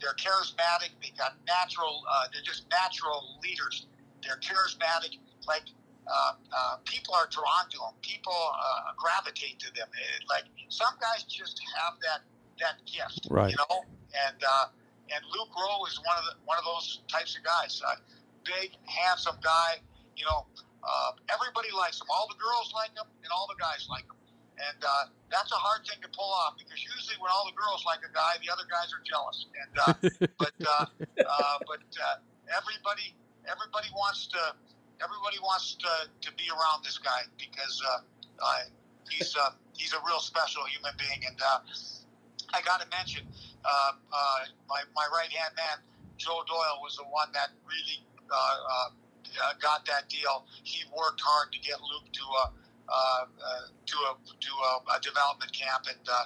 they're charismatic. They got natural. Uh, they're just natural leaders. They're charismatic. Like uh, uh, people are drawn to them. People uh, gravitate to them. It, like some guys just have that that gift, right? You know, and uh, and Luke Rowe is one of the one of those types of guys. Uh, big, handsome guy you know, uh, everybody likes him. All the girls like him, and all the guys like him. And uh, that's a hard thing to pull off because usually when all the girls like a guy, the other guys are jealous. And uh, but uh, uh, but uh, everybody everybody wants to everybody wants to, to be around this guy because uh, uh, he's uh, he's a real special human being. And uh, I got to mention uh, uh, my my right hand man Joe Doyle was the one that really uh, got that deal. He worked hard to get Luke to a uh, uh, to a to a, a, development camp, and uh,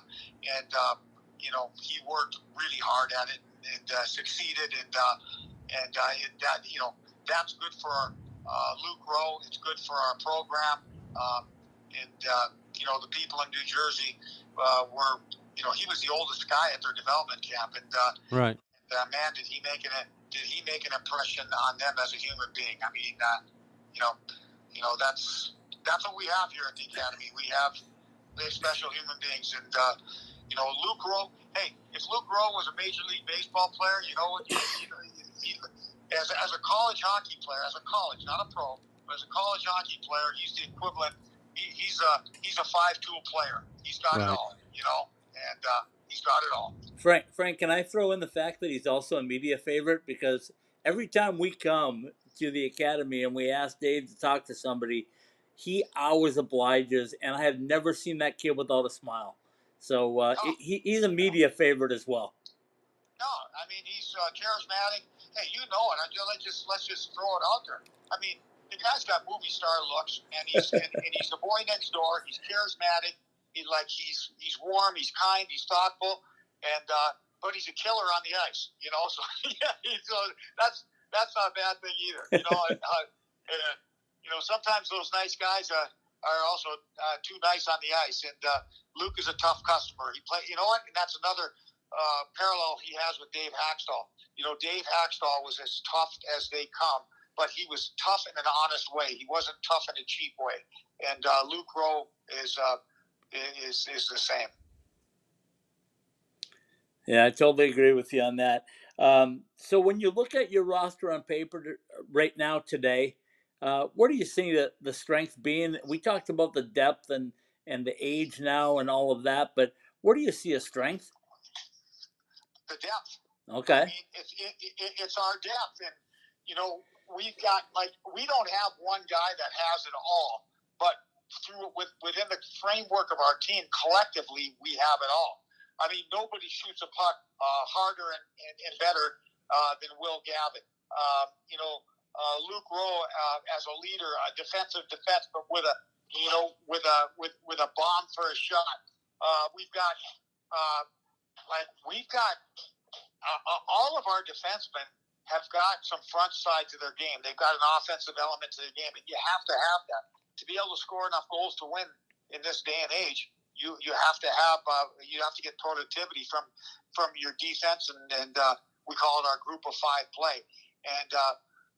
and uh, you know he worked really hard at it and uh, succeeded, and and it, that you know that's good for Luke Rowe. It's good for our program, um, and you know the people in New Jersey were you know he was the oldest guy at their development camp, and right. And, man, did he make it? did he make an impression on them as a human being? I mean, uh, you know, you know that's that's what we have here at the academy. We have very special human beings, and uh, you know, Luke Rowe. Hey, if Luke Rowe was a major league baseball player, you know, he, he, as as a college hockey player, as a college, not a pro, but as a college hockey player, he's the equivalent. He, he's a he's a five tool player. He's got right. it all, you know, and. Uh, he's got it all. Frank, Frank, can I throw in the fact that he's also a media favorite? Because every time we come to the academy and we ask Dave to talk to somebody, he always obliges, and I have never seen that kid without a smile. So uh, no. he, he's a media favorite as well. No, I mean he's uh, charismatic. Hey, you know it. I just, let's just let's just throw it out there. I mean, the guy's got movie star looks, and he's and, and he's the boy next door. He's charismatic. He like he's he's warm, he's kind, he's thoughtful, and uh, but he's a killer on the ice. You know, so yeah, so that's that's not a bad thing either. You know, and, uh, and, you know sometimes those nice guys, uh, are also uh, too nice on the ice. And uh, Luke is a tough customer. He play. You know what? And that's another uh, parallel he has with Dave Hakstol. You know, Dave Hakstol was as tough as they come, but he was tough in an honest way. He wasn't tough in a cheap way. And uh, Luke Rowe is uh, is is the same. Yeah, I totally agree with you on that. Um, so when you look at your roster on paper right now today, uh, where do you see the, the strength being? We talked about the depth and, and the age now and all of that, but where do you see a strength? The depth. Okay. I mean, it's it, it, it's our depth, and you know we've got like we don't have one guy that has it all, but through with within the framework of our team collectively we have it all. I mean, nobody shoots a puck uh, harder and, and, and better uh, than Will Gavin. Uh, you know, uh, Luke Rowe uh, as a leader, a defensive defense, but with a you know with a with with a bomb for a shot. Uh, we've got uh, like we've got uh, uh, all of our defensemen have got some front side to their game. They've got an offensive element to the game, and you have to have that to be able to score enough goals to win in this day and age you you have to have uh, you have to get productivity from from your defense and and uh, we call it our group of five play and uh,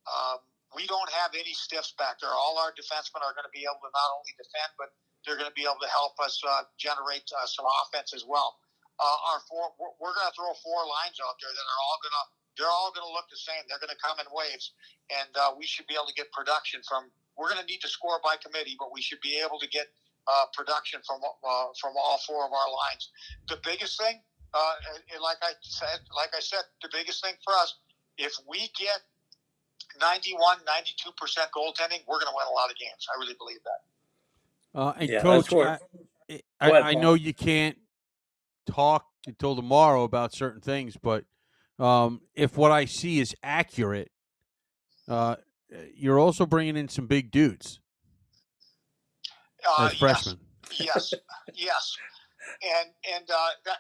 um, we don't have any stiffs back there. All our defensemen are going to be able to not only defend but they're going to be able to help us uh, generate some offense as well. Uh, our four we're, we're going to throw four lines out there that are all going to they're all going to look the same. They're going to come in waves, and we should be able to get production from. We're going to need to score by committee, but we should be able to get uh, production from uh, from all four of our lines. The biggest thing, uh, and, and like I said, like I said, the biggest thing for us, if we get 91, 92 percent goaltending, we're going to win a lot of games. I really believe that. Uh, and yeah, coach, I, I, ahead, I, know you can't talk until tomorrow about certain things, but um, if what I see is accurate, uh, you're also bringing in some big dudes. Uh, as freshmen. Yes, yes, yes. And and uh, that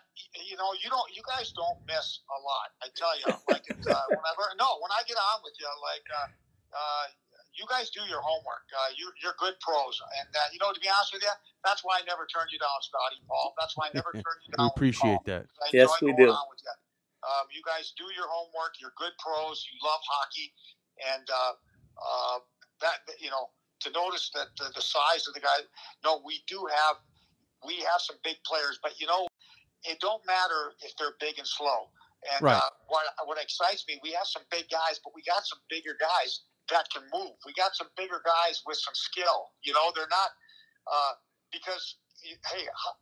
you know you don't you guys don't miss a lot. I tell you, like it, uh, whenever no when I get on with you, like uh, uh, you guys do your homework. Uh, you, you're good pros, and uh, you know to be honest with you, that's why I never turned you down, Scotty Paul. That's why I never turned you down. we appreciate that. Yes, we do. Um, you guys do your homework. You're good pros. You love hockey, and uh, uh, that you know to notice that the, the size of the guy. No, we do have we have some big players, but you know, it don't matter if they're big and slow. And right. uh, what what excites me, we have some big guys, but we got some bigger guys that can move. We got some bigger guys with some skill. You know, they're not uh, because hey, ho-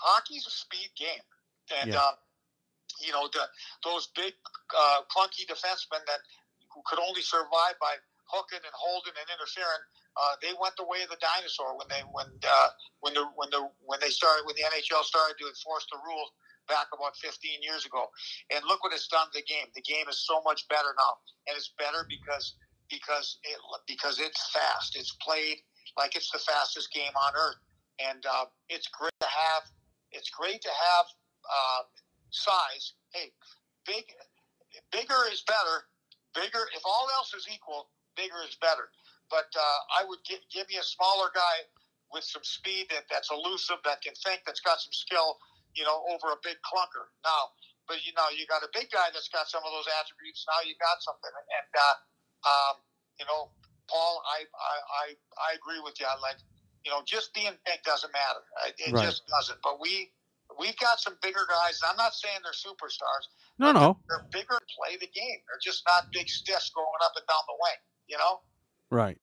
hockey's a speed game, and yeah. uh, you know the, those big uh, clunky defensemen that who could only survive by hooking and holding and interfering uh, they went the way of the dinosaur when they when uh, when the when the when they started when the NHL started to enforce the rules back about 15 years ago. And look what it's done to the game. The game is so much better now, and it's better because because it, because it's fast. It's played like it's the fastest game on earth, and uh, it's great to have. It's great to have uh, size. Hey, big, bigger is better. Bigger, if all else is equal, bigger is better. But uh, I would give, give me a smaller guy with some speed that, that's elusive, that can think, that's got some skill, you know, over a big clunker. Now, but you know, you got a big guy that's got some of those attributes. Now you got something, and uh, um, you know, Paul, I, I I I agree with you. I like, you know, just being big doesn't matter. It right. just doesn't. But we we've got some bigger guys. I'm not saying they're superstars. No, no, they're bigger. Play the game. They're just not big stiffs going up and down the wing. You know. Right.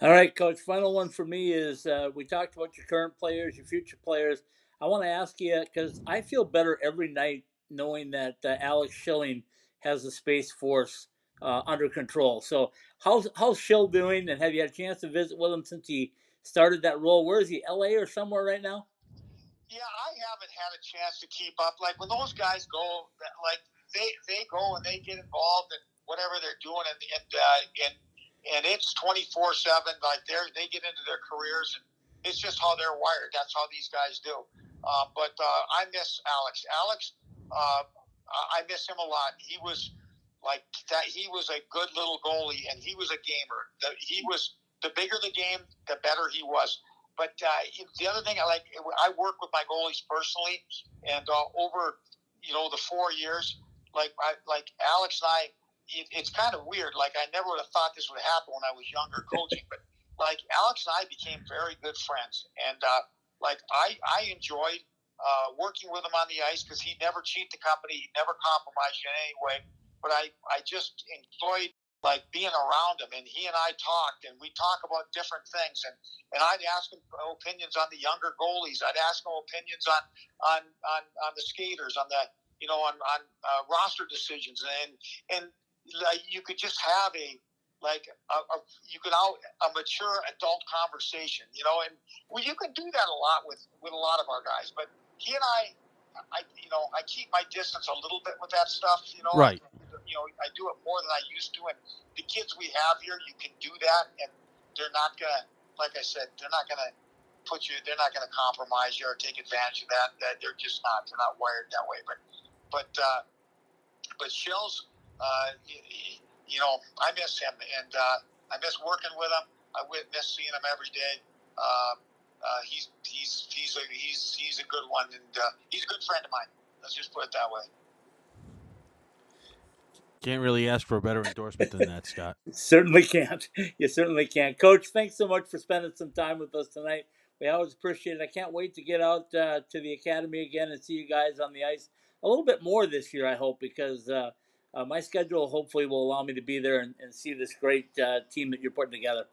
All right, coach. Final one for me is uh, we talked about your current players, your future players. I want to ask you because I feel better every night knowing that uh, Alex Schilling has the Space Force uh, under control. So, how's how's Schill doing? And have you had a chance to visit with him since he started that role? Where is he? L.A. or somewhere right now? Yeah, I haven't had a chance to keep up. Like when those guys go, like they they go and they get involved in whatever they're doing, and and uh, and and it's 24 7 like they they get into their careers and it's just how they're wired that's how these guys do uh, but uh, i miss alex alex uh, i miss him a lot he was like that he was a good little goalie and he was a gamer the, he was the bigger the game the better he was but uh, the other thing I like, I work with my goalies personally, and uh, over you know the four years, like I, like Alex and I, it, it's kind of weird. Like I never would have thought this would happen when I was younger coaching, but like Alex and I became very good friends, and uh, like I I enjoyed uh, working with him on the ice because he never cheat the company, he never compromised in any way. But I I just enjoyed like being around him and he and I talked and we talk about different things and, and I'd ask him opinions on the younger goalies. I'd ask him opinions on, on, on, on the skaters, on the, you know, on, on uh, roster decisions. And, and like, you could just have a, like a, a, you could out a mature adult conversation, you know, and well, you can do that a lot with, with a lot of our guys, but he and I, I, you know, I keep my distance a little bit with that stuff, you know, right you know, I do it more than I used to. And the kids we have here, you can do that, and they're not gonna, like I said, they're not gonna put you, they're not gonna compromise you or take advantage of that. That they're just not, they're not wired that way. But, but, uh, but Schills, uh, you know, I miss him, and uh, I miss working with him. I miss seeing him every day. Uh, uh, he's he's he's a he's he's a good one, and uh, he's a good friend of mine. Let's just put it that way. Can't really ask for a better endorsement than that, Scott. certainly can't. You certainly can't. Coach, thanks so much for spending some time with us tonight. We always appreciate it. I can't wait to get out uh, to the academy again and see you guys on the ice a little bit more this year, I hope, because uh, uh, my schedule hopefully will allow me to be there and, and see this great uh, team that you're putting together.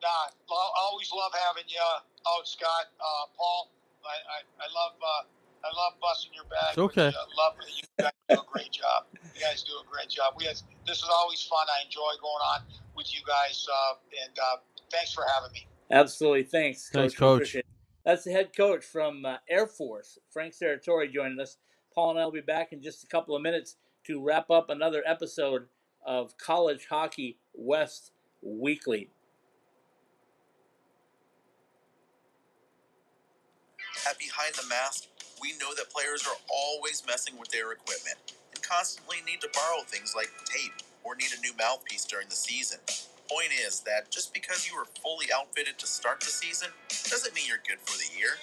Nah, I always love having you out, Scott. Uh, Paul, I, I, I love uh, I love busting your back. It's okay. I love you guys do a great job. You guys do a great job. We have, this is always fun. I enjoy going on with you guys, uh, and uh, thanks for having me. Absolutely, thanks, Coach. Thanks, Coach. That's the head coach from uh, Air Force, Frank Serratore, joining us. Paul and I will be back in just a couple of minutes to wrap up another episode of College Hockey West Weekly. At Behind the Mask, we know that players are always messing with their equipment and constantly need to borrow things like tape or need a new mouthpiece during the season. Point is that just because you are fully outfitted to start the season doesn't mean you're good for the year.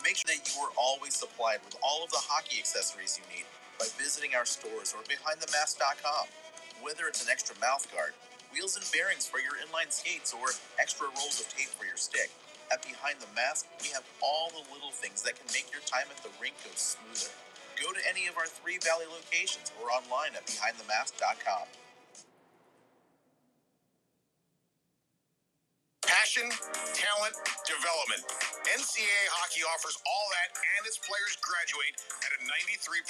Make sure that you are always supplied with all of the hockey accessories you need by visiting our stores or behindthemask.com. Whether it's an extra mouth guard, wheels and bearings for your inline skates, or extra rolls of tape for your stick. At Behind the Mask, we have all the little things that can make your time at the rink go smoother. Go to any of our three Valley locations or online at behindthemask.com. Passion, talent, development. NCAA hockey offers all that, and its players graduate at a 93%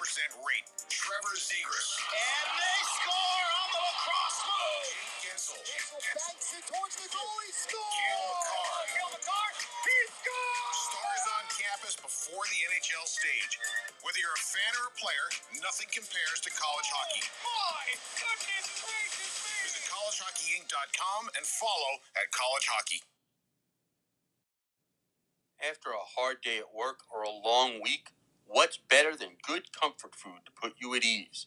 rate. Trevor Zegras. And they score on the lacrosse move. Jake Guentzel. Guentzel banks it towards the goalie. Score! Cale Makar. Cale Makar. He scores! Stars on campus before the NHL stage. Whether you're a fan or a player, nothing compares to college hockey. Oh my goodness gracious me! Visit collegehockeyinc.com and follow at College Hockey. After a hard day at work or a long week, what's better than good comfort food to put you at ease?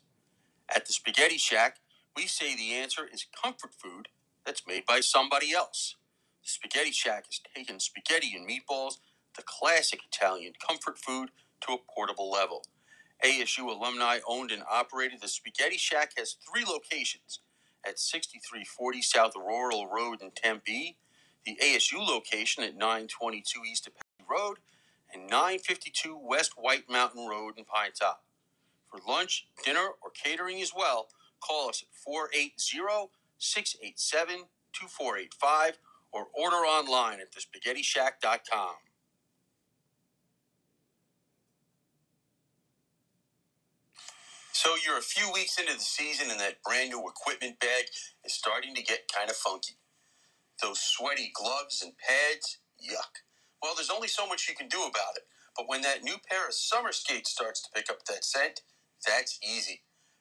At the Spaghetti Shack, we say the answer is comfort food that's made by somebody else. The Spaghetti Shack has taken spaghetti and meatballs, the classic Italian comfort food, to a portable level. ASU alumni owned and operated, the Spaghetti Shack has three locations at 6340 South Rural Road in Tempe, the ASU location at 922 East Apache Road, and 952 West White Mountain Road in Pinetop. For lunch, dinner, or catering as well, call us at 480 687 2485 or order online at thespaghettishack.com. So you're a few weeks into the season and that brand new equipment bag is starting to get kind of funky. Those sweaty gloves and pads, yuck. Well, there's only so much you can do about it. But when that new pair of summer skates starts to pick up that scent, that's easy.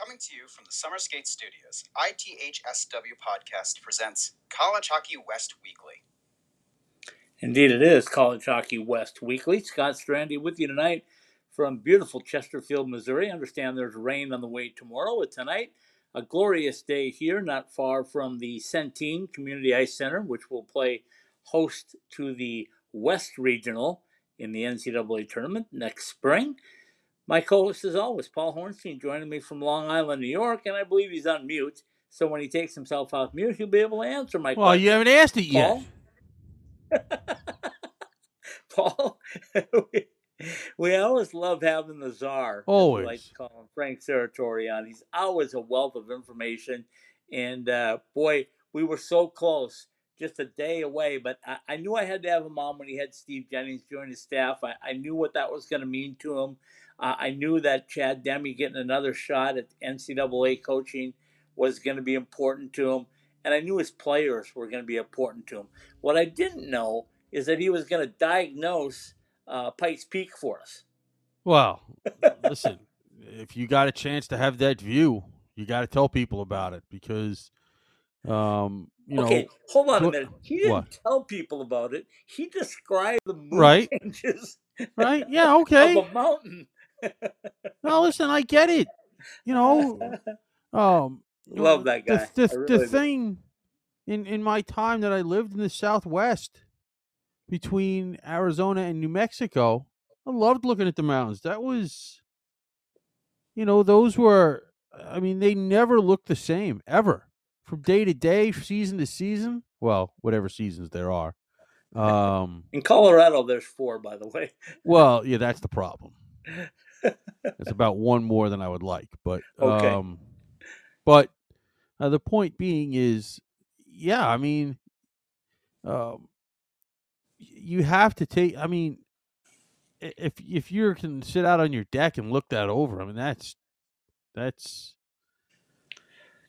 Coming to you from the Summer Skate Studios, ITHSW Podcast presents College Hockey West Weekly. Indeed, it is College Hockey West Weekly. Scott Strandy with you tonight from beautiful Chesterfield, Missouri. I understand there's rain on the way tomorrow, but tonight, a glorious day here, not far from the Centene Community Ice Center, which will play host to the West Regional in the NCAA tournament next spring. My co-host, as always, Paul Hornstein, joining me from Long Island, New York, and I believe he's on mute. So when he takes himself off mute, he'll be able to answer my Well, question. you haven't asked it yet. Paul, we, we always love having the czar. Always. like to call him Frank Serratore on. He's always a wealth of information, and uh, boy, we were so close, just a day away. But I, I knew I had to have him on when he had Steve Jennings join his staff. I, I knew what that was going to mean to him. Uh, I knew that Chad Demi getting another shot at NCAA coaching was going to be important to him, and I knew his players were going to be important to him. What I didn't know is that he was going to diagnose uh, Pikes Peak for us. Well, listen, if you got a chance to have that view, you got to tell people about it because, um, you know, okay, hold on a minute. He didn't what? tell people about it. He described the Right. changes right? Yeah, okay. of a mountain. No, listen, I get it. You know, um, Love that guy. The, the, really the thing in in my time that I lived in the Southwest between Arizona and New Mexico, I loved looking at the mountains. That was, you know, those were. I mean, they never looked the same ever, from day to day, season to season. Well, whatever seasons there are. Um, In Colorado, there's four, by the way. well, yeah, that's the problem. It's about one more than I would like, but Okay. um, but uh, the point being is, yeah, I mean, um, you have to take. I mean, if if you can sit out on your deck and look that over, I mean, that's that's.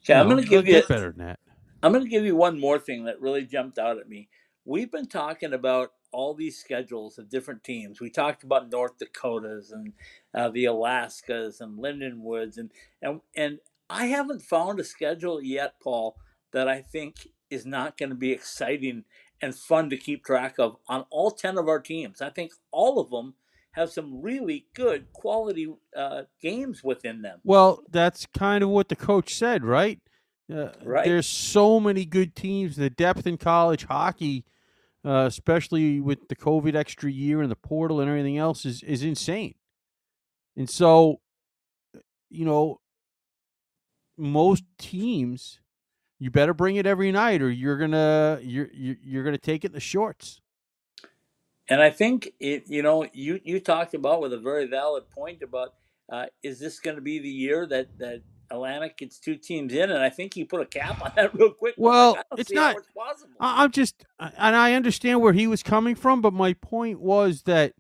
Okay, I'm going to give you better than that. I'm going to give you one more thing that really jumped out at me. We've been talking about all these schedules of different teams. We talked about North Dakotas and uh, the Alaskas and Lindenwoods, and and and I haven't found a schedule yet, Paul, that I think is not going to be exciting and fun to keep track of on all ten of our teams. I think all of them have some really good quality uh, games within them. Well, that's kind of what the coach said, right? Uh, Right. There's so many good teams. The depth in college hockey, uh, especially with the COVID extra year and the portal and everything else, is is insane. And so, you know, most teams, you better bring it every night, or you're gonna you're you're, you're gonna take it in the shorts. And I think it, you know, you you talked about with a very valid point about uh, is this going to be the year that that Atlantic gets two teams in? And I think he put a cap on that real quick. Well, like, I it's not- it's possible. I'm just, and I understand where he was coming from, but my point was that,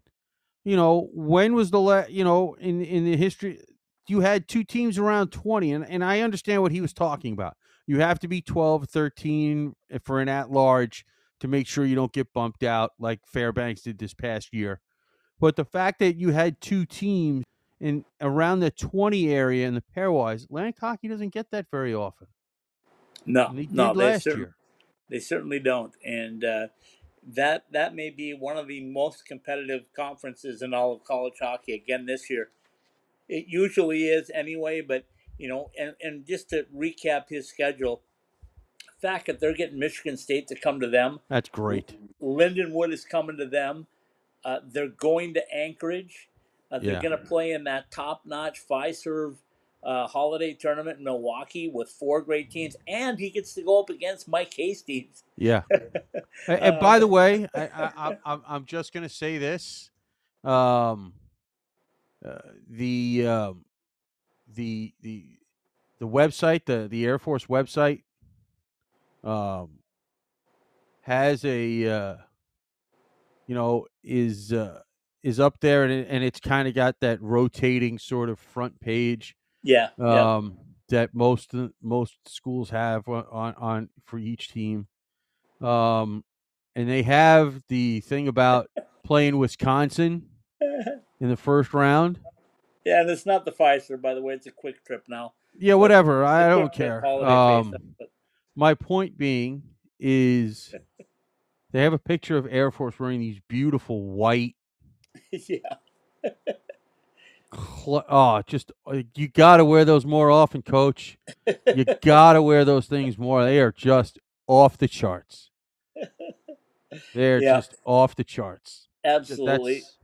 you know, when was the la- you know, in in the history, you had two teams around 20, and and I understand what he was talking about. You have to be 12, 13 eh, for an at large to make sure you don't get bumped out like Fairbanks did this past year. But the fact that you had two teams in around the 20 area in the pairwise, Atlantic hockey doesn't get that very often. no, And they no, they, cer- year. they certainly don't. And uh, that that may be one of the most competitive conferences in all of college hockey again this year. It usually is anyway, but you know, and, and just to recap his schedule, fact that they're getting Michigan State to come to them. That's great. Lindenwood is coming to them. Uh, they're going to Anchorage. Uh, they're Yeah. going to play in that top-notch Fiserv uh, holiday tournament in Milwaukee with four great teams, and he gets to go up against Mike Hastings. Yeah. and, and by Uh, the way, I, I, I, I'm I'm just gonna say this. Um, uh, the um, the the the website, the the Air Force website, um, has a uh, you know is uh, is up there, and and it's kind of got that rotating sort of front page Yeah, yeah. um, that most most schools have on, on on for each team. Um, and they have the thing about playing Wisconsin in the first round. yeah, and it's not the Fiserv, by the way. It's a Kwik Trip now. Yeah, whatever. I don't care. Um, my point being is they have a picture of Air Force wearing these beautiful white. yeah, Cl- oh, just uh, you got to wear those more often, Coach. You got to wear those things more. They are just off the charts. They're Yeah. just off the charts. Absolutely. That's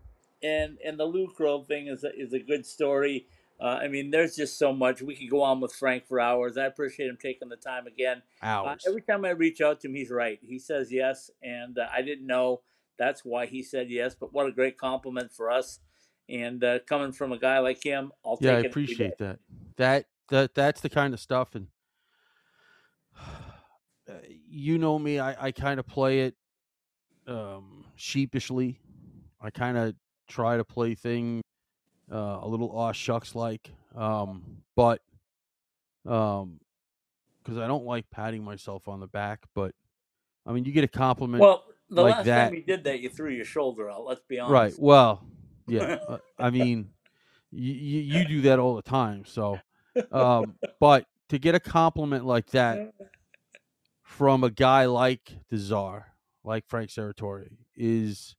and and the Luke Rowe thing is a, is a good story. Uh, I mean, there's just so much we could go on with Frank for hours. I appreciate him taking the time again. Uh, hours. every time I reach out to him, he's right. He says yes, and uh, I didn't know that's why he said yes. But what a great compliment for us, and uh, coming from a guy like him, I'll take it. yeah, I it. every day. appreciate that. That that that's the kind of stuff, and uh, you know me, I I kind of play it um, sheepishly. I kind of try to play thing uh, a little aw shucks like, um, but um, because I don't like patting myself on the back, but I mean, you get a compliment, Well, the like last that. time you did that, you threw your shoulder out. Let's be honest. right? Well, yeah. uh, I mean, you, you you do that all the time, so. Um, but to get a compliment like that from a guy like the czar, like Frank Serratore, is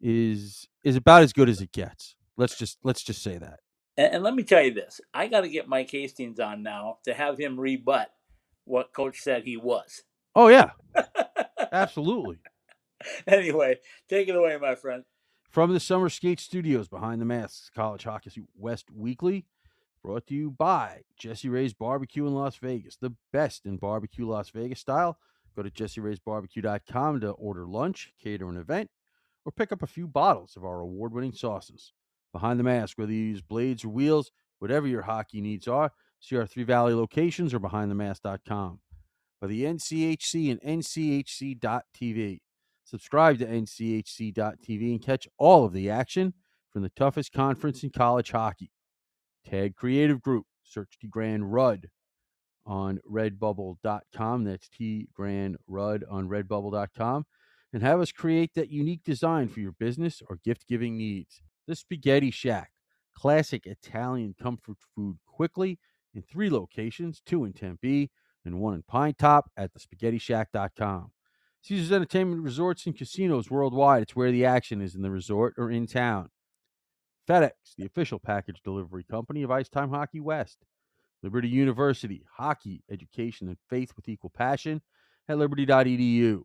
is is about as good as it gets. Let's just let's just say that. And, and let me tell you this: I got to get Mike Hastings on now to have him rebut what Coach said he was. Oh yeah, absolutely. anyway, take it away, my friend. From the Summer Skate Studios behind the masks, College Hockey West Weekly, brought to you by Jesse Ray's Barbecue in Las Vegas, the best in barbecue Las Vegas style. Go to jesseraysbarbecue.com to order lunch, cater an event, or pick up a few bottles of our award winning sauces. Behind the mask, whether you use blades or wheels, whatever your hockey needs are, see our Three Valley locations or behindthemask.com. By the NCHC and NCHC.TV. Subscribe to NCHC.TV and catch all of the action from the toughest conference in college hockey. Tag Creative Group. Search T Grand Rudd on redbubble.com. That's T Grand Rudd on redbubble.com. And have us create that unique design for your business or gift giving needs. The Spaghetti Shack. Classic Italian comfort food quickly in three locations two in Tempe and one in Pinetop at thespaghettishack.com. Caesars Entertainment Resorts and Casinos worldwide. It's where the action is in the resort or in town. FedEx, the official package delivery company of Ice Time Hockey West. Liberty University, hockey, education, and faith with equal passion at liberty.edu.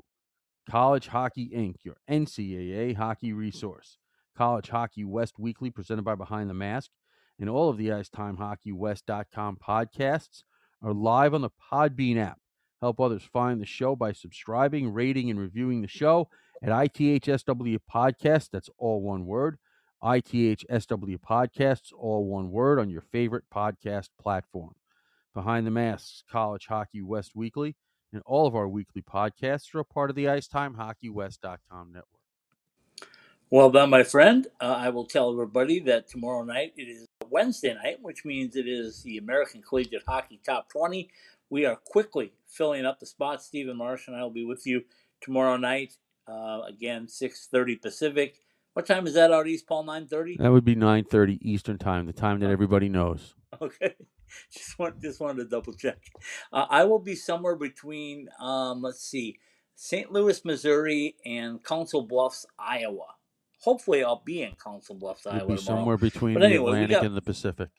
College Hockey Inc., your NCAA hockey resource. College Hockey West Weekly, presented by Behind the Mask, and all of the IcetimeHockeyWest.com podcasts are live on the Podbean app. Help others find the show by subscribing, rating, and reviewing the show at ITHSW Podcast. That's all one word. ITHSW Podcasts, all one word, on your favorite podcast platform. Behind the Masks, College Hockey West Weekly, and all of our weekly podcasts are a part of the IcetimeHockeyWest.com network. Well done, my friend. Uh, I will tell everybody that tomorrow night it is Wednesday night, which means it is the American Collegiate Hockey Top 20. We are quickly filling up the spots. Stephen Marsh and I will be with you tomorrow night. Uh, again, 6.30 Pacific. What time is that out east, Paul? 9.30? That would be 9:30 Eastern Time, the time that everybody knows. Okay. Just want just wanted to double check. Uh, I will be somewhere between um, let's see, St. Louis, Missouri, and Council Bluffs, Iowa. Hopefully, I'll be in Council Bluffs, You'd Iowa be tomorrow. somewhere between the anyway, we Atlantic got- and the Pacific.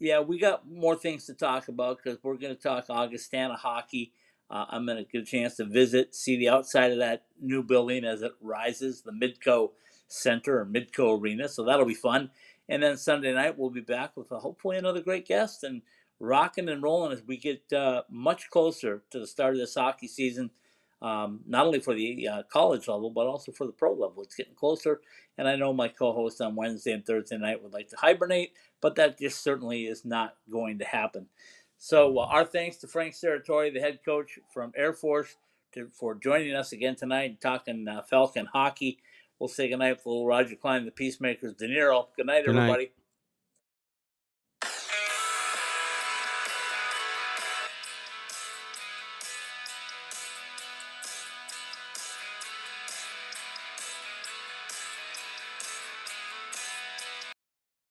Yeah, we got more things to talk about because we're going to talk Augustana hockey. Uh, I'm going to get a chance to visit, see the outside of that new building as it rises, the Midco Center or Midco Arena. So that'll be fun. And then Sunday night we'll be back with uh, hopefully another great guest and rocking and rolling as we get uh, much closer to the start of this hockey season. Um, not only for the uh, college level, but also for the pro level. It's getting closer, and I know my co-host on Wednesday and Thursday night would like to hibernate, but that just certainly is not going to happen. So, uh, our thanks to Frank Serratore, the head coach from Air Force, to, for joining us again tonight and talking uh, Falcon hockey. We'll say goodnight for little Roger Klein, the Peacemakers, De Niro. Good night, Good night. everybody.